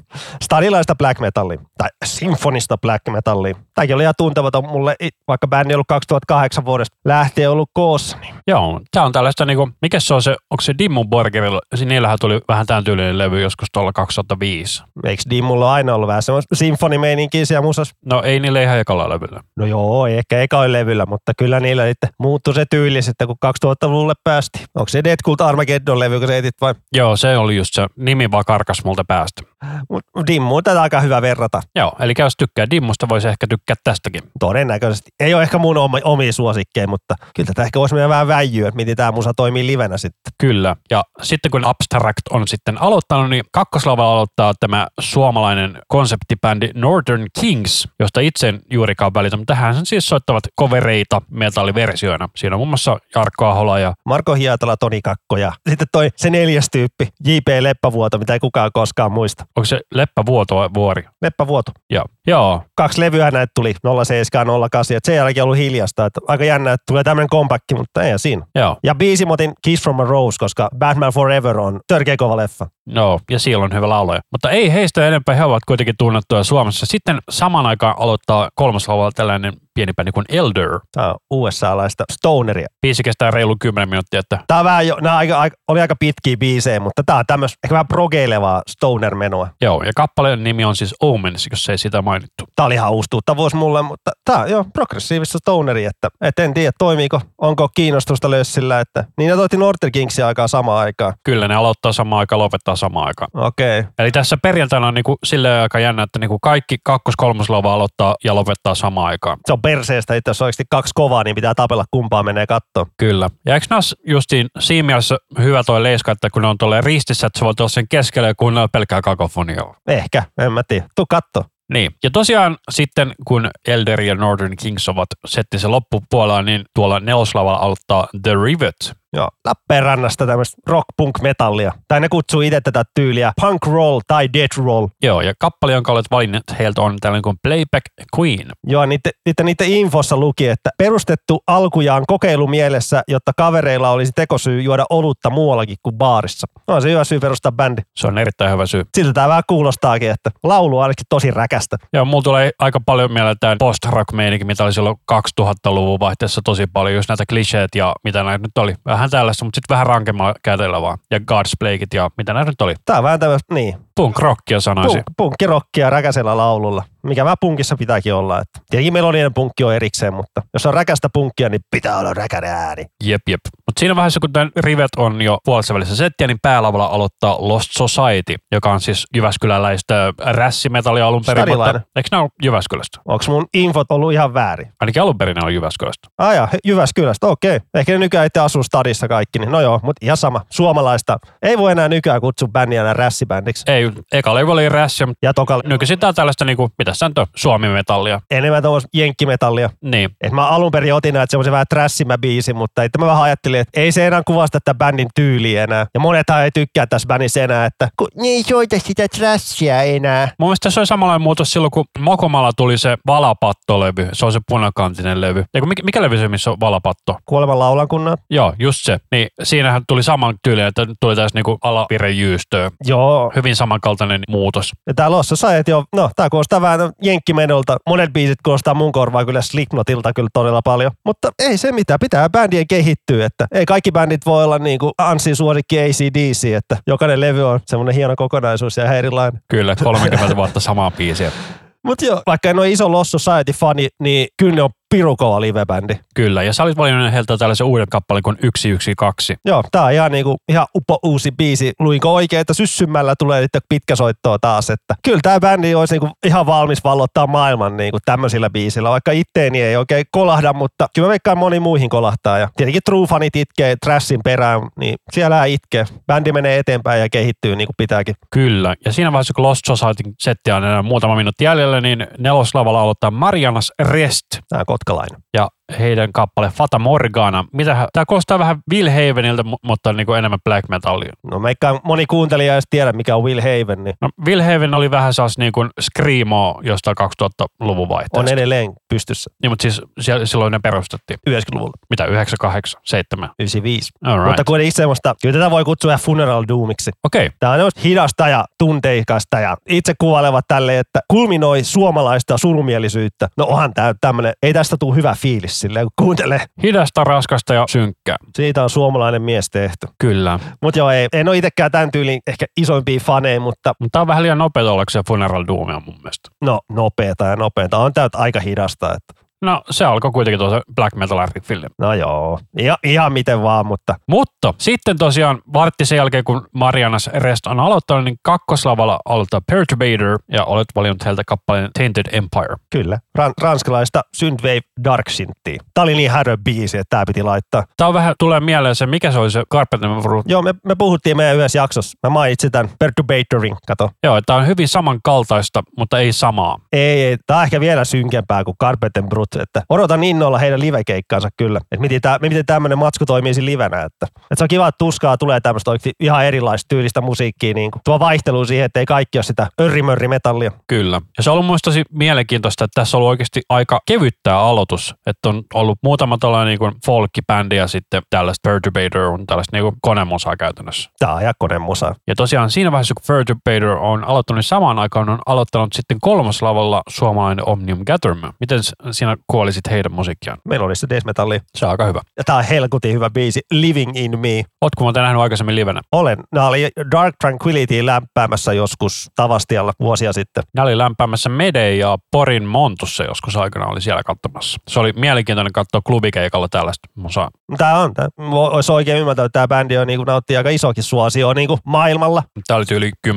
Stadilaista black metallia, tai sinfonista black metallia. Tämäkin oli ihan tuntematon mulle, vaikka bändi on ollut 2008 vuodesta lähtien ollut koossa. Niin Joo, tämä on tällaista niinku, mikä se on se, onko se Dimmu Borgerilla, niillähän tuli vähän tämän tyylinen levy joskus tuolla 2005. eikö Dimmulla aina ollut vähän semmoista sinfonimeininkiä siellä musassa? No ei niille ihan ekalla levyllä. No joo, ei ehkä eka levyllä, mutta kyllä niillä sitten muuttui se tyyli sitten, kun 2000-luvulle päästiin. Onko se Dead Cult Armageddon levy, kun se etit vai? Joo, se oli just se nimi vaan karkas multa päästä. Mut Dimmu on tätä aika hyvä verrata. Joo, eli jos tykkää Dimmusta, voisi ehkä tykkää tästäkin. Todennäköisesti. Ei ole ehkä mun oma, omia suosikkeja, mutta kyllä tätä ehkä voisi mennä vähän väijyä, että miten tämä musa toimii livenä sitten. Kyllä. Ja sitten kun Abstract on sitten aloittanut, niin kakkoslavalla aloittaa tämä suomalainen konseptibändi Northern Kings, josta itse en juurikaan välitä, mutta tähän sen siis soittavat covereita metalliversioina. Siinä on muun muassa Jarkko Ahola ja Marko Hietala, Toni Kakko ja sitten toi se neljäs tyyppi, J.P. Leppävuoto, mitä ei kukaan koskaan muista. Onko se Leppävuoto vai Vuori? Leppävuoto. Joo. Joo, Kaksi levyä näitä tuli, 07 08, että sen jälkeen ollut hiljasta. Että aika jännä, että tulee tämmöinen kompakki, mutta ei siinä. joo. Ja biisi mä otin Kiss from a Rose, koska Batman Forever on törkeä kova leffa. No, ja siellä on hyvä laulaja. Mutta ei heistä enempää, he ovat kuitenkin tunnettuja Suomessa. Sitten samaan aikaan aloittaa kolmas laulaa tällainen pieni bändi kuin Elder. Tämä on USA-laista stoneria. Biisi kestää reilu 10 minuuttia, että Tämä on vähän jo, nämä aika, aika, oli aika pitkiä biisejä, mutta tämä on tämmöistä ehkä vähän progeilevaa stoner-menoa. joo, ja kappaleen nimi on siis Omens, jos ei sitä mainittu. Tämä oli ihan uusi tuttavuus mulle, mutta tämä on jo progressiivista stoneri, että, että en tiedä toimiiko, onko kiinnostusta lössillä, että niin ne toitti Northern Kingsin aikaa samaan aikaan. Kyllä ne aloittaa samaan aikaan, lopettaa samaan aikaan. Okei. Okay. Eli tässä perjantaina on niinku silleen aika jännä, että niinku kaikki kakkos kolmoslava aloittaa ja lopettaa samaan aikaan. Se on perseestä, että jos on oikeasti kaksi kovaa, niin pitää tapella kumpaa menee kattoon. Kyllä. Ja eikö näissä justiin siinä mielessä hyvä toi leiska, että kun ne on tolleen ristissä, että sä voit olla sen keskellä ja kuunnella pelkkää kakofoniaa. Ehkä, en mä tiedä. Tuu katto. Niin. Ja tosiaan sitten, kun Elder ja Northern Kings ovat setti se loppupuolella, niin tuolla neloslavalla aloittaa The Rivet. Joo, Lappeenrannasta tämmöistä rock-punk-metallia. Tai ne kutsuu itse tätä tyyliä punk roll tai death roll. Joo, ja kappale, jonka olet valinnut heiltä on tällainen kuin Playback Queen. Joo, niiden, niiden, niiden infossa luki, että perustettu alkujaan kokeilumielessä, jotta kavereilla olisi tekosyy juoda olutta muuallakin kuin baarissa. No, on se hyvä syy perustaa bändi. Se on erittäin hyvä syy. Siltä tämä vähän kuulostaakin, että laulu on ainakin tosi räkästä. Joo, mulla tulee aika paljon mieleen tämä post-rock meininki, mitä oli silloin 2000-luvun vaihteessa tosi paljon, just näitä kliseet ja mitä näitä nyt oli. Vähän tällaista, mutta sitten vähän rankemmalla kädellä vaan. Ja Plagueit ja mitä näitä nyt oli. Tämä on vähän tämmöistä, niin, Punk-rockia sanoisin. Punk, punkkirokkia räkäsellä laululla, mikä vähän punkissa pitääkin olla. Että tietenkin melodinen punkki on erikseen, mutta jos on räkästä punkkia, niin pitää olla räkäinen ääni. Jep, jep. Mutta siinä vaiheessa, kun tämän rivet on jo puolessa välissä settiä, niin päälavalla aloittaa Lost Society, joka on siis Jyväskyläläistä rässimetallia alun perin. Mutta eikö ne ole Jyväskylästä? Onko mun infot ollut ihan väärin? Ainakin alun perin ne on Jyväskylästä. Ai ja, Jyväskylästä, okei. Ehkä ne nykyään itse asuu stadissa kaikki, niin no joo, mutta ihan sama. Suomalaista. Ei voi enää nykyään kutsua bändiä enää rässibändiksi. Ei, eka levy oli mutta Ja toka nykyisin tää on tällaista niinku, mitä sä nyt on, suomimetallia. enemmän tuommoista jenkkimetallia. Niin, Et mä alun perin otin näitä semmoisen vähän trassimä biisi, mutta että mä vähän ajattelin, että ei se enää kuvasta tätä bändin tyyliä enää. Ja monethan ei tykkää tässä bändissä enää, että kun ne ei soita sitä trassia enää. Mun mielestä se oli samanlainen muutos silloin, kun Mokomalla tuli se Valapatto-levy. Se on se punakantinen levy. Eiku, mikä, mikä levy se, missä on Valapatto? Kuoleman laulan kunnan. Joo, just se. Niin siinähän tuli saman tyyli, että tuli tässä niinku alapirejyystöä. Joo. Hyvin samankaltainen muutos. Ja tää Lossa Society on, no tää kuulostaa vähän jenkkimenolta. Monet biisit kuulostaa mun korvaa kyllä Slipknotilta kyllä todella paljon. Mutta ei se mitään, pitää bändien kehittyä, että ei kaikki bändit voi olla niinku Ansin suosikki ACDC, että jokainen levy on semmoinen hieno kokonaisuus ja ihan erilainen. Kyllä, 30 vuotta samaa biisiä. [LAUGHS] Mutta joo, vaikka en ole iso Lost Society-fani, niin kyllä ne on piru kova livebändi. Kyllä, ja sä olit valinnut heiltä tällaisen uuden kappaleen kuin 112. Joo, tää on ihan, niinku, ihan upo uusi biisi. Luinko oikein, että syssymällä tulee nyt pitkä soittoa taas. Että kyllä tämä bändi olisi niinku ihan valmis vallottaa maailman niinku tämmöisillä biisillä, vaikka itteeni ei oikein kolahda, mutta kyllä mä veikkaan moni muihin kolahtaa. Ja tietenkin True-fanit itkee Trashin perään, niin siellä itkee. Bändi menee eteenpäin ja kehittyy niin kuin pitääkin. Kyllä, ja siinä vaiheessa kun Lost Society setti on enää muutama minuutti jäljellä, niin neloslavalla aloittaa Marianas Rest Tämä kotkalainen. ja heidän kappale Fata Morgana. Mitä, tämä kuulostaa vähän Will Havenilta, mu- mutta niin kuin enemmän black metallia. No meikään moni kuuntelija ei tiedä, mikä on Will Haven, niin No, Will Haven oli vähän sellaista niin kuin Screamo jostain 2000-luvun vaihteesta. on edelleen pystyssä Niin, mutta siis siellä, silloin ne perustettiin. 90-luvulla, Mitä, 98, 7? 95. All right. Mutta kuitenkin semmoista, kyllä tätä voi kutsua funeral doomiksi. Okei, okay. Tämä on hidasta ja tunteikasta ja itse kuvailevat tälle, että kulminoi suomalaista surumielisyyttä. No onhan tämä tämmöinen, ei tästä tule hyvä fiilis silleen, kun [LAUGHS] kuuntelee. hidasta, raskasta ja synkkää. Siitä on suomalainen mies tehty. Kyllä. Mutta joo, ei, en ole itsekään tämän tyylin ehkä isoimpia faneja, mutta Mutta tämä on vähän liian nopea ollakseen Funeral Doomia mun mielestä. no nopeeta ja nopeeta. On tämä aika hidasta. Että, No se alkoi kuitenkin tuossa black metal riffille. no joo, ihan, ihan miten vaan, mutta Mutta sitten tosiaan vartti sen jälkeen, kun Marianas Rest on aloittanut, niin kakkoslavalla aloittaa Perturbator ja olet valinnut heiltä kappaleen Tainted Empire. kyllä. Ran, ranskalaista Synthwave Dark Synthia. Tämä oli niin härö biisi, että tämä piti laittaa. Tämä on vähän, tulee mieleen se, mikä se oli se Carpenter. Joo, me, me puhuttiin meidän yhdessä jaksossa. Mä mainitsin tämän Perturbatorin, kato. Joo, tämä on hyvin samankaltaista, mutta ei samaa. Ei, ei, tämä on ehkä vielä synkempää kuin Carpenter Brut, että odotan innolla heidän livekeikkaansa kyllä. Että miten, tää, miten tämmöinen matsku toimii siinä livenä, että, että se on kiva, että tuskaa tulee tämmöistä ihan erilaista tyylistä musiikkia, niin kuin tuo vaihtelu siihen, että ei kaikki ole sitä örrimörrimetallia. Kyllä. Ja se on ollut mun tosi mielenkiintoista, että tässä on ollut oikeasti aika kevyttää aloitus. Että on ollut muutama tällainen niin kuin folkkibändi ja sitten tällaista Perturbator on tällaista niin kuin konemusaa käytännössä. Tämä on ihan konemusa. Ja tosiaan siinä vaiheessa, kun Perturbator on aloittanut, niin samaan aikaan on aloittanut sitten kolmoslavalla suomalainen Omnium Gatherum. Miten siinä kuolisit heidän musiikkiaan? Meillä oli se death metalli. Se on aika hyvä. Ja tämä on helkutin hyvä biisi, Living in Me. Ootko muuten nähnyt aikaisemmin livenä? Olen. Nämä oli Dark Tranquility lämpäämässä joskus Tavastialla vuosia sitten. Nämä oli lämpäämässä Mede ja Porin Montussa joskus aikana oli siellä katsomassa. Se oli mielenkiintoinen katsoa klubikeikalla tällaista musaa. Tämä on. Tämä. Olisi oikein ymmärtää, että tämä bändi on, niin kuin, nauttii aika isokin suosio niin kuin maailmalla. Tämä oli yli 10-12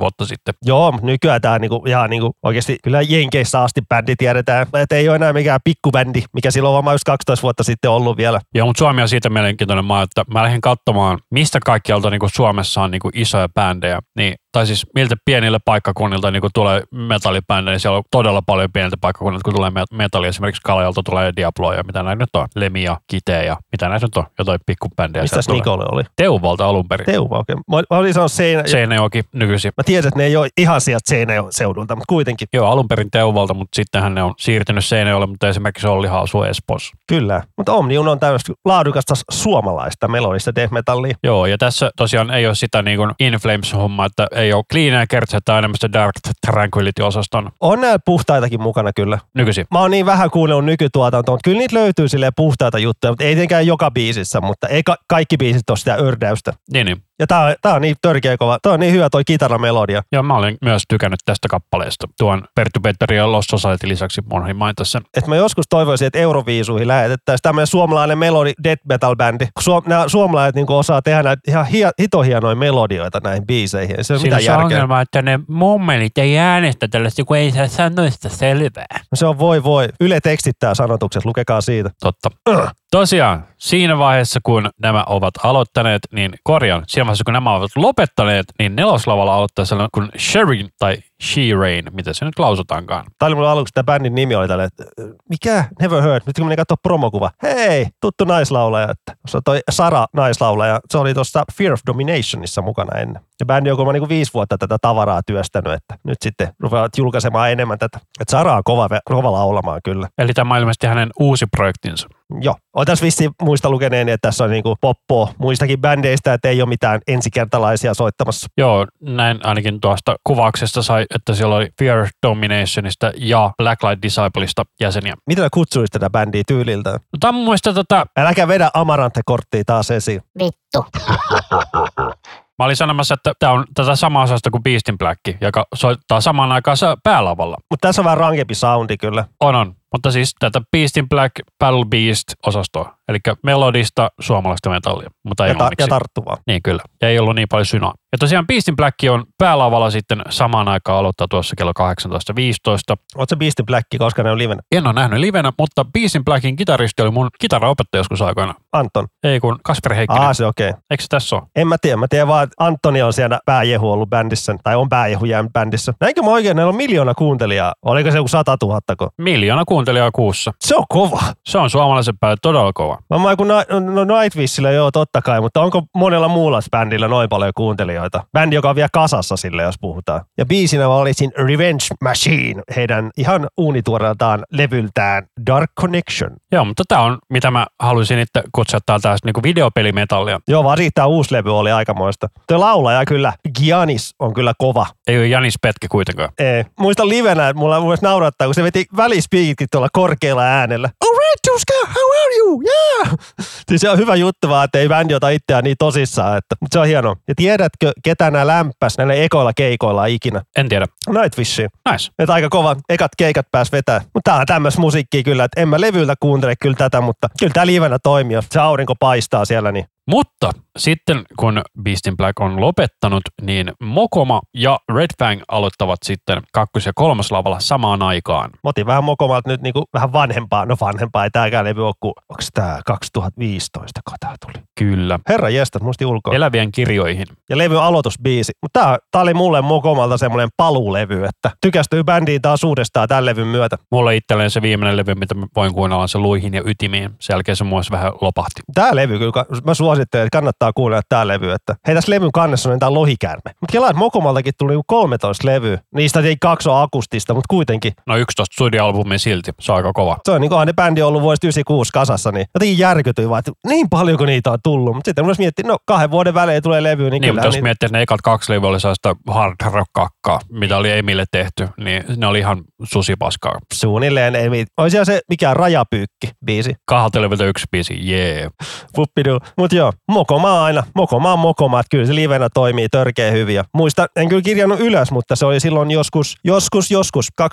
vuotta sitten. Joo, nykyään tämä niinku, ihan niinku, oikeasti kyllä Jenkeissä asti bändi tiedetään, että ei ole enää mikään pikkubändi, mikä silloin on just 12 vuotta sitten ollut vielä. Joo, mutta Suomi on siitä mielenkiintoinen maa, että mä lähdin katsomaan, mistä kaikkialta niin Suomessa on niin isoja bändejä. Niin, tai siis miltä pienille paikkakunnilta niin tulee metallibändejä, niin siellä on todella paljon pieniltä paikkakunnilta, kun tulee met- metalli. Esimerkiksi Kalajalta tulee Diablo ja mitä näitä nyt on. Lemia, Kite ja mitä näitä nyt on. Jotain pikkubändejä. Mistäs tulee. Nikolle oli? Teuvalta alun perin. Teuva, okei. Okay. Mä, olin sanonut Seinä... Seinäjoki nykyisin. Mä tiesin, että ne ei ole ihan sieltä Seinäjoen seudulta, mutta kuitenkin. Joo, alun perin Teuvalta, mutta sittenhän ne on siirtynyt Seinäjoelle Tampereella, mutta esimerkiksi Olli Haasu Espoossa. Kyllä, mutta Omnium on tämmöistä laadukasta suomalaista melodista death metallia. Joo, ja tässä tosiaan ei ole sitä niin kuin In Flames-hommaa, että ei ole clean ja kertse tai enemmän sitä Dark Tranquility-osaston On näillä puhtaitakin mukana kyllä. nykyisin. Mä oon niin vähän kuunnellut nykytuotantoa, mutta kyllä niitä löytyy silleen puhtaita juttuja, mutta ei tietenkään joka biisissä, mutta ei ka- kaikki biisit ole sitä ördäystä. Niin, niin. Ja tää on, tää on niin törkeä kova, tää on niin hyvä toi kitaramelodia. Ja mä olen myös tykännyt tästä kappaleesta. Tuon Perttu Petteri ja Lost Society lisäksi monhin mainita sen. että mä joskus toivoisin, että Euroviisuihin lähetettäisiin tämmöinen suomalainen melodi death metal bändi. Suom- nämä suomalaiset niin osaa tehdä näitä ihan hia- hitohienoja melodioita näihin biiseihin. Ei Se on Siinä mitään se järkeä. ongelma, että ne mummelit ei äänestä tällaista, kun ei saa sanoista selvää. No se on voi voi. Yle tekstittää sanotukset, lukekaa siitä. Totta. Tosiaan, siinä vaiheessa kun nämä ovat aloittaneet, niin korjaan, siinä vaiheessa kun nämä ovat lopettaneet, niin neloslavalla aloittaa sellainen kuin Sherin tai She-Rain, mitä se nyt lausutaankaan. Tämä oli mulla aluksi, tämä bändin nimi oli tälle, että mikä? Never heard. Nyt kun menin katsoa promokuva. Hei, tuttu naislaulaja. Että se on toi Sara naislaulaja. Se oli tuossa Fear of Dominationissa mukana ennen. Ja bändi on kuulemma niin viisi vuotta tätä tavaraa työstänyt, että nyt sitten rupeavat julkaisemaan enemmän tätä. Että Sara on kova, kova laulamaan kyllä. Eli tämä on ilmeisesti hänen uusi projektinsa. Joo. Olen tässä vissiin muista lukeneeni, että tässä on niinku poppoa muistakin bändeistä, että ei ole mitään ensikertalaisia soittamassa. Joo, näin ainakin tuosta kuvauksesta sai, että siellä oli Fear Dominationista ja Blacklight Discipleista jäseniä. Mitä kutsuisi tätä bändiä tyyliltä? No, tämä on mun mielestä tota, Äläkä vedä Amarante-korttia taas esiin. vittu. [LAUGHS] Mä olin sanomassa, että tämä on tätä samaa osasta kuin Beastin Black, joka soittaa samaan aikaan päälavalla. Mutta tässä on vähän rankempi soundi kyllä. On, on. Mutta siis tätä Beastin Black Battle Beast-osastoa. Eli melodista suomalaista metallia, mutta ei Ja, ta- ja tarttuvaa. Niin kyllä. Ja ei ollut niin paljon synaa. Ja tosiaan Beastin Black on päälavalla sitten samaan aikaan aloittaa tuossa kello 18.15. Oletko Beastin Black, koska ne on livenä? En ole nähnyt livenä, mutta Beastin Blackin kitaristi oli mun kitaraopettaja joskus aikoina. Anton. Ei kun Kasper Heikkinen. Aa, se okei. Okay. Eikö se tässä ole? En mä tiedä. Mä tiedän vaan, että Antoni on siellä pääjehu ollut bändissä, tai on pääjehu jäänyt bändissä. Näinkö mä oikein? Näillä on miljoona kuuntelijaa. Oliko se joku sata tuhattako? Miljoona kuuntelijaa kuussa. Se on kova. Se on suomalaisen päälle todella kova. Mä mä kun na, no Nightwishillä joo, totta kai, mutta onko monella muulla bändillä noin paljon kuuntelijoita? Bändi, joka on vielä kasassa sille, jos puhutaan. Ja biisinä mä valitsin Revenge Machine, heidän ihan uunituoreeltaan levyltään Dark Connection. Joo, mutta tämä on, mitä mä haluaisin itse kutsua täältä niinku videopelimetallia. Joo, varsinkin tämä uusi levy oli aikamoista. Tuo laulaja kyllä, Giannis on kyllä kova. Ei ole Janis Petke kuitenkaan. Ei. Muistan livenä, että mulla myös naurattaa, kun se veti välispiikit tuolla korkealla äänellä. Alright, Tuska, how you? Yeah! Siis se on hyvä juttu vaan, että ei bändi ota itseään niin tosissaan, että, mutta se on hienoa. Ja tiedätkö, ketä nämä lämpäs näillä ekoilla keikoilla ikinä? En tiedä. Nightwishi. Nice. Että aika kova, ekat keikat pääs vetää. Mutta tää on tämmöistä musiikkia kyllä, että en mä levyltä kuuntele kyllä tätä, mutta kyllä tää livenä toimii. Se aurinko paistaa siellä, niin Mutta sitten kun Beastin Black on lopettanut, niin Mokoma ja Red Fang aloittavat sitten kakkos- ja kolmoslavalla samaan aikaan. Mä otin vähän mokomalta nyt niinku vähän vanhempaa. No vanhempaa ei tääkään levy ole, kun onko tää 2015 kun tää tuli. Kyllä. Herra jestas, musti ulkoa. Elävien kirjoihin. ja levy aloitusbiisi. Mutta tää, tää, oli mulle mokomalta semmoinen paluulevy, että tykästyy bändiin taas uudestaan tämän levyn myötä. Mulle itselleen se viimeinen levy, mitä mä voin kuunnella, on se Luihin ja Ytimiin. Sen jälkeen se muassa vähän lopahti. Tää levy kyllä, mä suosittelen, että kannattaa kuunnella tää levy, että hei tässä levyn kannessa on tää lohikärme. Mutta kelaa, että Mokomaltakin tuli niinku 13 levyä. Niistä ei kaksi ole akustista, mutta kuitenkin. No 11 studioalbumia silti. Se on aika kova. Se on niin kuin ne bändi on ollut vuodesta 96 kasassa, niin jotenkin järkytyin vaan, että niin paljon kuin niitä on tullut. Mutta sitten myös miettii, no kahden vuoden välein tulee levy, niin, Niin, kyllä mutta jos niitä- miettii, että ne ekat kaksi levyä oli sellaista hard rock kakkaa, mitä oli Emille tehty, niin ne oli ihan susipaskaa. suunnilleen ei mit- Olisi se mikään rajapyykki biisi. Kahdelta levyltä yksi biisi, jee. Yeah. Puppidu. Mut joo, Mokoma aina. Mokoma on Mokoma, että kyllä se livenä toimii törkeä hyvin. Ja muista, en kyllä kirjannut ylös, mutta se oli silloin joskus, joskus, joskus 2013-2014,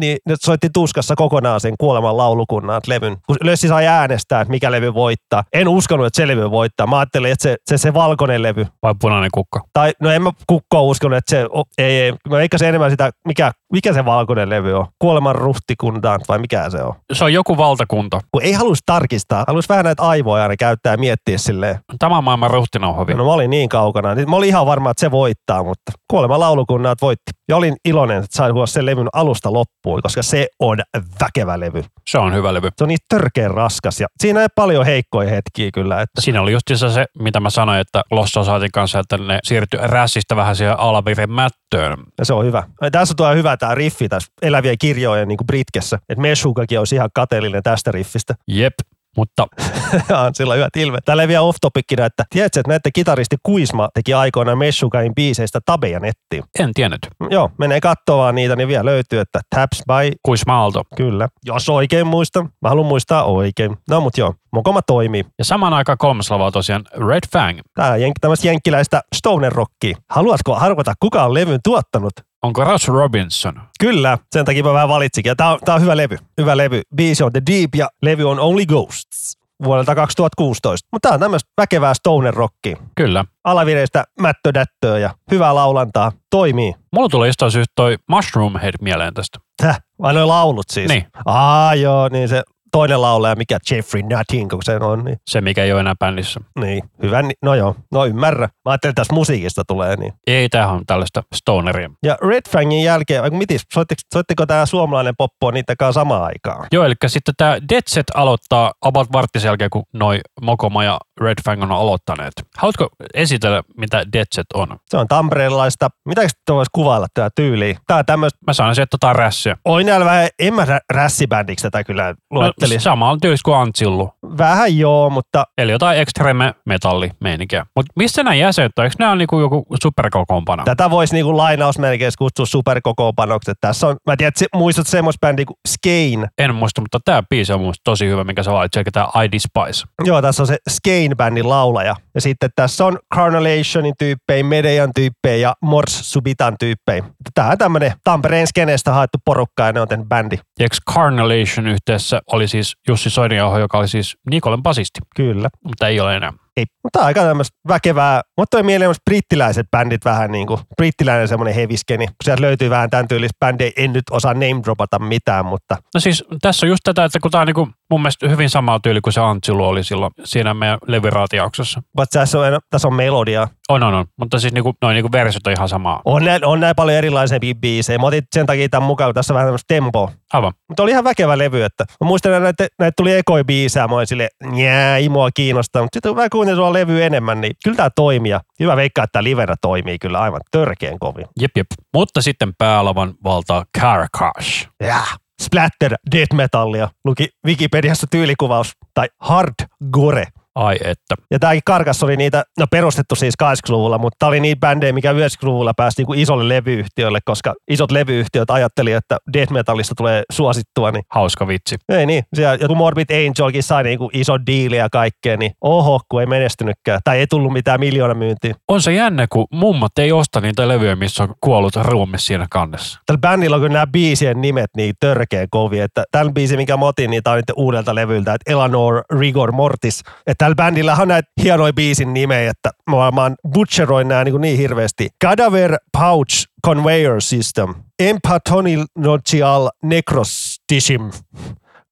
niin ne soitti tuskassa kokonaan sen kuoleman laulukunnan levyn. Kun Lössi sai äänestää, että mikä levy voittaa. En uskonut, että se levy voittaa. Mä ajattelin, että se, se, se valkoinen levy. Vai punainen kukka. Tai no en mä kukkoa uskonut, että se, o, ei, ei. Mä veikkasin enemmän sitä, mikä, mikä se valkoinen levy on. Kuoleman ruhtikuntaan vai mikä se on. Se on joku valtakunta. Kun ei halus tarkistaa, halus vähän näitä aivoja aina käyttää ja miettiä silleen. Tämä maailman ruhtinauhovi. No mä olin niin kaukana. Niin Mä olin ihan varma, että se voittaa, mutta kuolema laulukunnat voitti. Ja olin iloinen, että sain sen levyn alusta loppuun, koska se on väkevä levy. Se on hyvä levy. Se on niin törkeän raskas ja siinä ei paljon heikkoja hetkiä kyllä. Että Siinä oli justiinsa se, mitä mä sanoin, että Losso saatiin kanssa, että ne siirtyi rässistä vähän siihen alaviren mättöön. ja se on hyvä. Ja tässä tuo hyvä tämä riffi tässä elävien kirjojen niin kuin Britkessä. Että Meshugakin olisi ihan kateellinen tästä riffistä. Jep, mutta [LAUGHS] on sillä hyvät ilmeet. Täällä vielä off topicina, että tiedätkö, että näette kitaristi Kuisma teki aikoinaan Meshugain biiseistä tabeja nettiin. en tiennyt. Joo, menee katsomaan niitä, niin vielä löytyy, että Taps by, Kuis Maalto. kyllä. Jos oikein muistan. Mä haluan muistaa oikein. No mut joo, mokoma toimii. Ja samaan aikaan kolmas lava on tosiaan Red Fang. Tää on jenk, tämmöistä jenkkiläistä stoner rockia. Haluatko harvata, kuka on levyn tuottanut? Onko Russ Robinson? Kyllä, sen takia mä vähän valitsinkin. Ja tää on, tää on hyvä levy. Hyvä levy. Biisi on The Deep ja levy on Only Ghosts vuodelta 2016. Mutta tää on tämmöistä väkevää stoner rockia. Kyllä. Alavireistä mättödättöä ja hyvää laulantaa. Toimii. Mulla tulee jostain syystä toi Mushroom Head mieleen tästä. Täh, vai noi laulut siis? Niin. Aa joo, niin se toinen laulaja, mikä Jeffrey Nutting, kun se on, niin, Se, mikä ei ole enää bändissä. niin hyvä, ni- no joo, no ymmärrä. Mä ajattelin, että tässä musiikista tulee niin. Ei, tämähän on tällaista stoneria. Ja Red Fangin jälkeen, vai mitis, soittiko, soittiko tämä suomalainen poppo niitä kanssa samaan aikaan? Joo, eli sitten tämä Dead Set aloittaa about varttisen jälkeen, kun noi Mokoma ja Red Fang on aloittaneet. Haluatko esitellä, mitä Dead Set on? Se on tamperelaista, mitä sitä voisi kuvailla tätä tyyliä? Tää tämmöistä, Mä sanoisin, että tota rässiä. oi näillä vähän, en mä rä- rässibändiksi tätä kyllä No, luettelisi. sama on tyylistä kuin Antsillu. Vähän joo, mutta Eli jotain extreme metalli meininkiä. Mutta missä nämä jäsenet on? Eikö nämä ole niinku joku superkokoonpano? tätä voisi niinku lainausmerkeissä kutsua superkokoonpanokset. Tässä on, mä tiedän, muistat semmoista bändiä kuin Skane. En muista, mutta tämä biisi on muista tosi hyvä, minkä sä valitsit, eli tämä I Despise. Joo, tässä on se Skane-bändin laulaja. Ja sitten tässä on Carnalationin tyyppejä, Medean tyyppejä ja Mors Subitan tyyppejä. Tämä on tämmöinen Tampereen skeneestä haettu porukka ja ne on bändi. Ja Carnalation yhteydessä oli siis Jussi Soiniauho, joka oli siis Nikolen basisti, Kyllä. mutta ei ole enää. Ei. Mutta aika tämmöistä väkevää. Mutta toi mieleen myös brittiläiset bändit vähän niin kuin, brittiläinen semmoinen heviskeni. Sieltä löytyy vähän tämän tyylistä bändejä. En nyt osaa name dropata mitään, mutta No siis tässä on just tätä, että kun tämä on niinku mun mielestä hyvin sama tyyli kuin se Antsilu oli silloin siinä meidän leviraatiauksessa. but tässä on, tässä on melodia. On, on, on. Mutta siis niinku, noin niinku versiot on ihan samaa. On näin, on näin paljon erilaisempia biisejä. Mä otin sen takia tämän mukaan, tässä on vähän tämmöistä tempoa. Aivan. Mutta oli ihan väkevä levy, että mä muistan, että näitä, näitä tuli ekoi biisejä, mä olin sille, njää, Imoa kiinnostaa, mutta sitten kun mä kuuntelin sua levy enemmän, niin kyllä tämä toimii. Hyvä veikkaa, että tämä livenä toimii kyllä aivan törkeän kovin. Jep, jep. Mutta sitten päälavan valtaa Carcash. Ja splatter death metallia, luki Wikipediassa tyylikuvaus, tai hard gore. Ai että. Ja tämäkin Karkas oli niitä, no perustettu siis 80-luvulla, mutta tämä oli niitä bändejä, mikä 90-luvulla pääsi niinku isolle levyyhtiölle, koska isot levyyhtiöt ajatteli, että death metallista tulee suosittua, niin Hauska vitsi. ei niin. Siellä joku Morbid Angelkin sai niinku iso diili ja kaikkea, niin oho, kun ei menestynytkään. Tai ei tullut mitään miljoona myyntiä. On se jännä, kun mummat ei osta niitä levyjä, missä on kuollut ruumis siinä kannessa. Tällä bändillä on kyllä nämä biisien nimet niin törkeä kovia, että tällä biisi, mikä mä otin, niin tää on nyt uudelta levyltä, että Eleanor Rigor Mortis. Että tällä bändillä on näitä hienoja biisin nimejä, että mä, mä butcheroin nämä niin, niin hirveästi. Cadaver Pouch Conveyor System, Empatonilogial Necrostishim,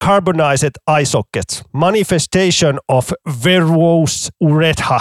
Carbonized Eye Sockets, Manifestation of Verwose Uretha,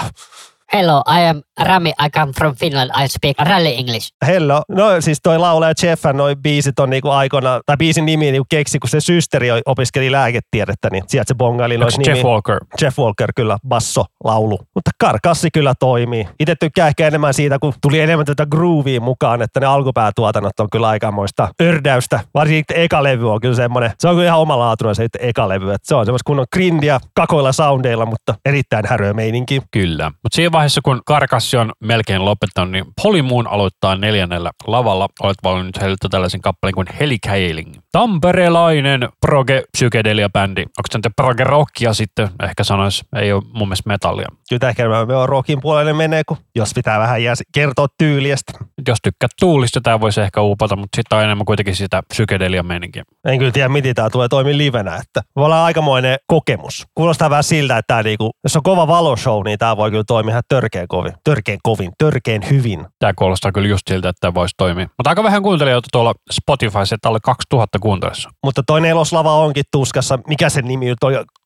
Hello, I am Rami. I come from Finland. I speak rally English. Hello. No siis toi laulaja Jeffan, noi biisit on niinku aikona, tai biisin nimi niinku keksi, kun se systeri opiskeli lääketiedettä, niin sieltä se bongaili se nimi. Jeff Walker? Jeff Walker kyllä, basso, laulu. Mutta karkassi kyllä toimii. Itse tykkää ehkä enemmän siitä, kun tuli enemmän tätä groovia mukaan, että ne alkupäätuotannot on kyllä aikamoista ördäystä. Varsinkin eka levy on kyllä semmoinen, se on kyllä ihan omalaatuinen se eka levy. Että se on semmoista kunnon grindia kakoilla soundeilla, mutta erittäin häröä meininki. Kyllä. Mutta siinä vaiheessa, kun Karkassi on melkein lopettanut, niin Polymoon aloittaa neljännellä lavalla. Olet valinnut heiltä tällaisen kappaleen kuin Helicailing. Tamperelainen proge psykedelia bändi. Onko se nyt proge rockia sitten? Ehkä sanois, ei ole mun mielestä metallia. Kyllä tämä ehkä on rockin puolelle menee, kun jos pitää vähän jää kertoa tyylistä. Jos tykkää tuulista, tämä voisi ehkä upata, mutta sitten on enemmän kuitenkin sitä psykedelia meininkiä. En kyllä tiedä, miten tämä tulee toimia livenä. Että voi olla aikamoinen kokemus. Kuulostaa vähän siltä, että tää niinku, jos on kova valoshow, niin tämä voi kyllä toimia ihan törkeän kovin. Törkeän kovin, törkeän hyvin. Tämä kuulostaa kyllä just siltä, että tämä voisi toimia. Mutta aika vähän kuuntelijoita tuolla Spotifyssa, että alle 2000 kuuntelissa. Mutta toi neloslava onkin tuskassa. Mikä sen nimi on?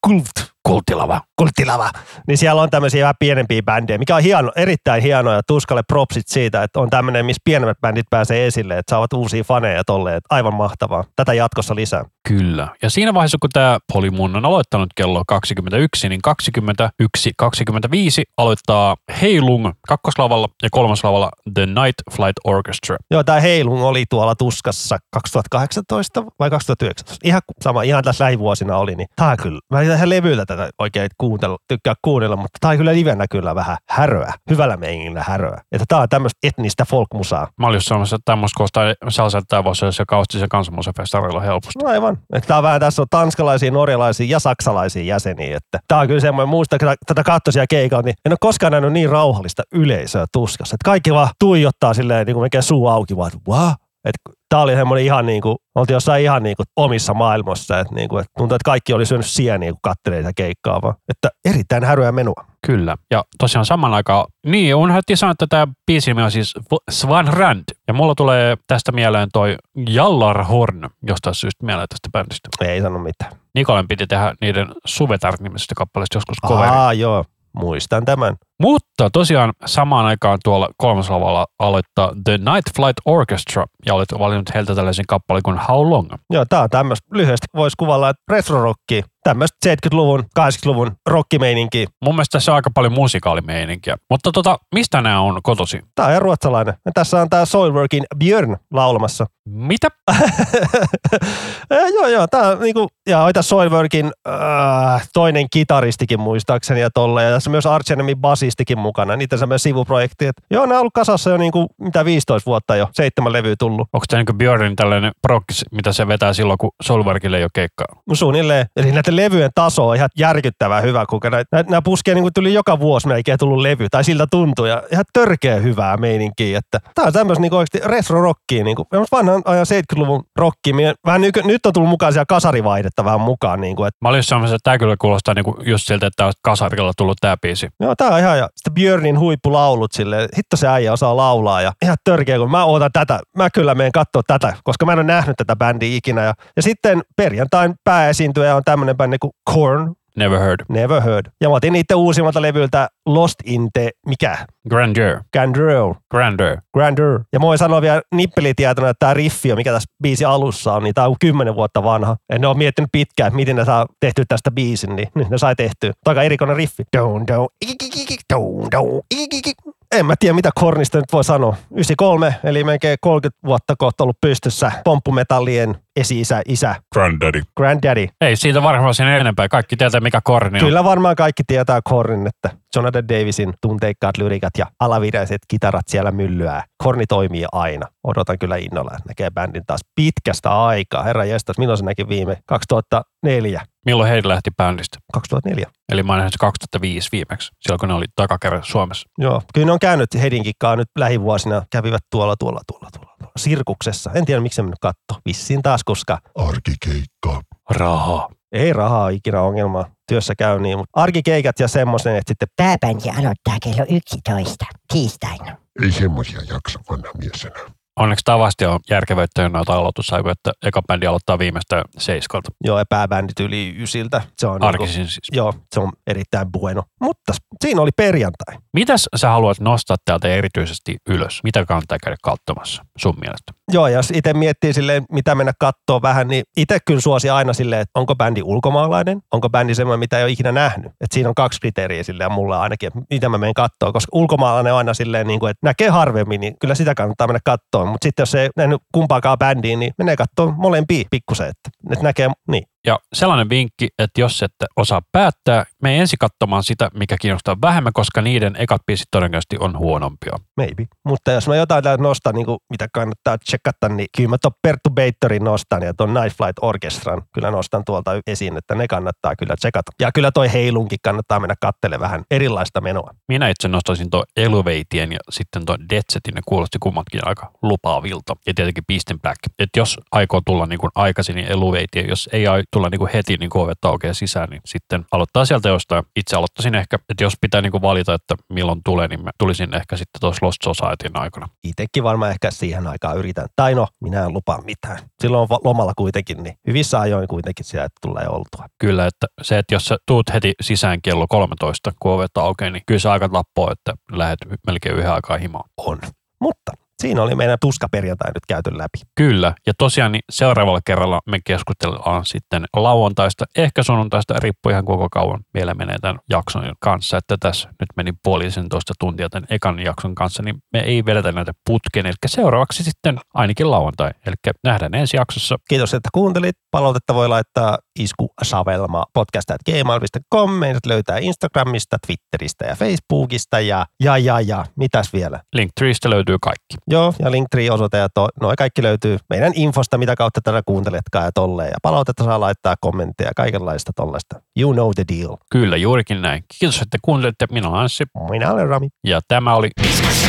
Kult. Kulttilava. Kulttilava. Niin siellä on tämmöisiä vähän pienempiä bändejä, mikä on hieno, erittäin hienoa ja tuskalle propsit siitä, että on tämmöinen, missä pienemmät bändit pääsee esille, että saavat uusia faneja tolleen. Aivan mahtavaa. Tätä jatkossa lisää. Kyllä. Ja siinä vaiheessa, kun tämä Polymoon on aloittanut kello 21, niin 21.25 aloittaa Heilung kakkoslavalla ja kolmoslavalla The Night Flight Orchestra. Joo, tämä Heilung oli tuolla tuskassa 2018 vai 2019. Ihan sama, ihan tässä lähivuosina oli. Niin on kyllä, mä en ihan levyltä tätä oikein kuuntella, tykkää kuunnella, mutta on kyllä livenä kyllä vähän häröä. Hyvällä meiningillä häröä. Että tää on tämmöistä etnistä folkmusaa. Mä olin että tämmöistä kuulostaa sellaiselta tämä voisi olla se kaustisen kansanmuusefestareilla helposti. No aivan. Että tää on vähän, tässä on tanskalaisia, norjalaisia ja saksalaisia jäseniä. Että tää on kyllä semmoinen, muista tätä kattoisia keikalla, niin en ole koskaan nähnyt niin rauhallista yleisöä tuskassa. Että kaikki vaan tuijottaa silleen niin kuin suu auki, vaan että wow. Että tää oli semmoinen ihan niin kuin, oltiin jossain ihan niin kuin omissa maailmassa, että, niin kuin, että tuntuu, että kaikki oli syönyt sieniä, kun kattelee sitä keikkaa vaan. Että erittäin häröä menua. Kyllä. Ja tosiaan saman aikaan, niin unohdettiin sanoa, että tämä biisi on siis Svan Rand. Ja mulla tulee tästä mieleen toi Jallar Horn, jostain syystä mieleen tästä bändistä. Ei sano mitään. Nikolen piti tehdä niiden Suvetar-nimisestä kappaleesta joskus coveri. Aa, joo. Muistan tämän. Mutta tosiaan samaan aikaan tuolla kolmoslavalla aloittaa The Night Flight Orchestra ja olet valinnut heiltä tällaisen kappaleen kuin How Long. Joo, tää on tämmöistä, lyhyesti voisi kuvalla, että retro-rocki, tämmöistä 70-luvun, 80-luvun rockimeininkiä. Mun mielestä tässä on aika paljon musikaalimeininkiä. Mutta tota, mistä nämä on kotosi? Tää on ruotsalainen. Ja tässä on tää Soilworkin Björn laulamassa. Mitä? ja, [LAUGHS] joo, joo, tää on niinku, ja oita Soilworkin äh, toinen kitaristikin muistaakseni ja tolle. Ja tässä on myös Arch Enemy basistikin mukana, niitä semmoinen sivuprojekti. Et, joo, nämä on ollut kasassa jo niinku, mitä 15 vuotta jo, seitsemän levyä tullut. Onko tämä niin Björnin tällainen prokkis, mitä se vetää silloin, kun Solverkille ei ole keikkaa? Suunnilleen. Eli näiden levyjen taso on ihan järkyttävän hyvä, kun nämä puskee niin kuin tuli joka vuosi melkein tullut levy, tai siltä tuntuu, ja ihan törkeä hyvää meininkiä. Että tämä on tämmöistä niin oikeasti retro-rockia, niin kuin, vanhan ajan 70-luvun rockia. Vähän nyt, nyt on tullut mukaan siellä kasarivaihdetta vähän mukaan. Niin kuin, että, Mä olin sanomassa, että tämä kyllä kuulostaa niin kuin just siltä, että kasarilla tullut tämä biisi. joo, tämä on ihan, ja sitten Björnin huippulaulut silleen, hitto se äijä osaa laulaa, ja ihan törkeä, kun mä ootan tätä, mä kyllä menen katsoa tätä, koska mä en ole nähnyt tätä bändiä ikinä. Ja, ja sitten perjantain pääesiintyjä on tämmöinen bändi kuin Korn, Never heard. Never Heard. Ja mä otin niiden uusimmalta levyltä Lost in the, mikä? Grandeur. Grandeur. Grandeur. Grandeur. Ja mä voin sanoa vielä nippelitietona, että tämä riffi, mikä tässä biisi alussa on, niin tämä on kymmenen vuotta vanha. Ja ne on miettinyt pitkään, että miten ne saa tehtyä tästä biisin, niin nyt ne sai tehtyä. Aika erikoinen riffi. Down, down, ikikikik, down, down, ikikikik. En mä tiedä, mitä Kornista nyt voi sanoa. 93, eli melkein 30 vuotta kohta ollut pystyssä pomppumetallien esi-isä, isä, Granddaddy. granddaddy. Ei siitä varmaan sen enempää. Kaikki tietää, mikä korni on. Kyllä varmaan kaikki tietää Kornin, että Jonathan Davisin tunteikkaat lyrikat ja alaviraiset kitarat siellä myllyää. Korni toimii aina. Odotan kyllä innolla, että näkee bändin taas pitkästä aikaa. Herra jestas, milloin se näki viime? 2004. Milloin heitä lähti bändistä? 2004. Eli mä oon nähnyt se 2005 viimeksi, silloin kun ne oli takakerran Suomessa. Joo, kyllä ne on käynyt Hedinkikaan nyt lähivuosina. Kävivät tuolla, tuolla, tuolla, tuolla, tuolla. Sirkuksessa. En tiedä, miksi en mennyt katto. Vissiin taas, koska arkikeikka. Rahaa. ei rahaa ikinä ongelmaa. Työssä käy niin, mutta arkikeikat ja semmoisen, että sitten Pääbändi aloittaa kello 11 tiistaina. Ei semmosia jaksa vanha mies enää. Onneksi tavasti on järkevöittänyt noita aloitusaikoja, että eka bändi aloittaa viimeistä seiskalta. joo, ja pääbändit yli ysiltä. Se on niinku- Arkisin siis. Joo, se on erittäin bueno. Mutta siinä oli perjantai. Mitäs sä haluat nostaa täältä erityisesti ylös? Mitä kannattaa käydä katsomassa sun mielestä? Joo, ja jos itse miettii silleen, mitä mennä kattoo vähän, niin itse kyllä suosi aina silleen, että onko bändi ulkomaalainen, onko bändi semmoinen, mitä ei ole ikinä nähnyt. Että siinä on kaksi kriteeriä silleen mulla ainakin, että mitä mä menen kattoo, koska ulkomaalainen on aina silleen, niin kuin, että näkee harvemmin, niin kyllä sitä kannattaa mennä kattoon. Mutta sitten jos ei nähnyt kumpaakaan bändiä, niin menee kattoon molempia pikkusen, että, että näkee, niin. Ja sellainen vinkki, että jos ette osaa päättää, me ensi katsomaan sitä, mikä kiinnostaa vähemmän, koska niiden ekat biisit todennäköisesti on huonompia. Maybe. Mutta jos mä jotain täältä nostan, niin kuin, mitä kannattaa checkata, niin kyllä mä tuon Perturbatorin nostan ja tuon Night Flight Orchestran kyllä nostan tuolta esiin, että ne kannattaa kyllä checkata. Ja kyllä toi Heilunkin kannattaa mennä kattele vähän erilaista menoa. Minä itse nostaisin tuon Elevatien ja sitten tuon Deadsetin, ne kuulosti kummatkin aika lupaavilta. Ja tietenkin Beast in Black. Että jos aikoo tulla niin kuin aikaisin, niin Elevatia, jos ei ai- tulla niin kuin heti niin kuin ovet aukeaa sisään, niin sitten aloittaa sieltä jostain. Itse aloittaisin ehkä, että jos pitää niin kuin valita, että milloin tulee, niin mä tulisin ehkä sitten tuossa Lost Societyn aikana. Itekin varmaan ehkä siihen aikaan yritän Tai no, minä en lupaa mitään. Silloin on lomalla kuitenkin, niin hyvissä ajoin kuitenkin siellä tulee oltua. Kyllä, että se, että jos sä tuut heti sisään kello 13, kun ovet aukeaa, niin kyllä se aika tappoo, että lähdet melkein yhden aikaa himaan. On. Mutta siinä oli meidän tuskaperjantai nyt käyty läpi. Kyllä, ja tosiaan niin seuraavalla kerralla me keskustellaan sitten lauantaista, ehkä sunnuntaista, riippuu ihan koko kauan vielä menee tämän jakson kanssa, että tässä nyt meni puolisen toista tuntia tämän ekan jakson kanssa, niin me ei vedetä näitä putkeen, eli seuraavaksi sitten ainakin lauantai, eli nähdään ensi jaksossa. Kiitos, että kuuntelit. Palautetta voi laittaa iskusavelma podcast.gmail.com. Meidät löytää Instagramista, Twitteristä ja Facebookista ja ja ja ja. Mitäs vielä? Linktreestä löytyy kaikki. Joo, ja Linktree-osoite ja to, noi kaikki löytyy meidän infosta, mitä kautta tätä kuunteletkaan ja tolleen. Ja palautetta saa laittaa kommentteja ja kaikenlaista tollaista. You know the deal. Kyllä, juurikin näin. Kiitos, että kuuntelitte. Minä olen Anssi Minä olen Rami. ja tämä oli Podcast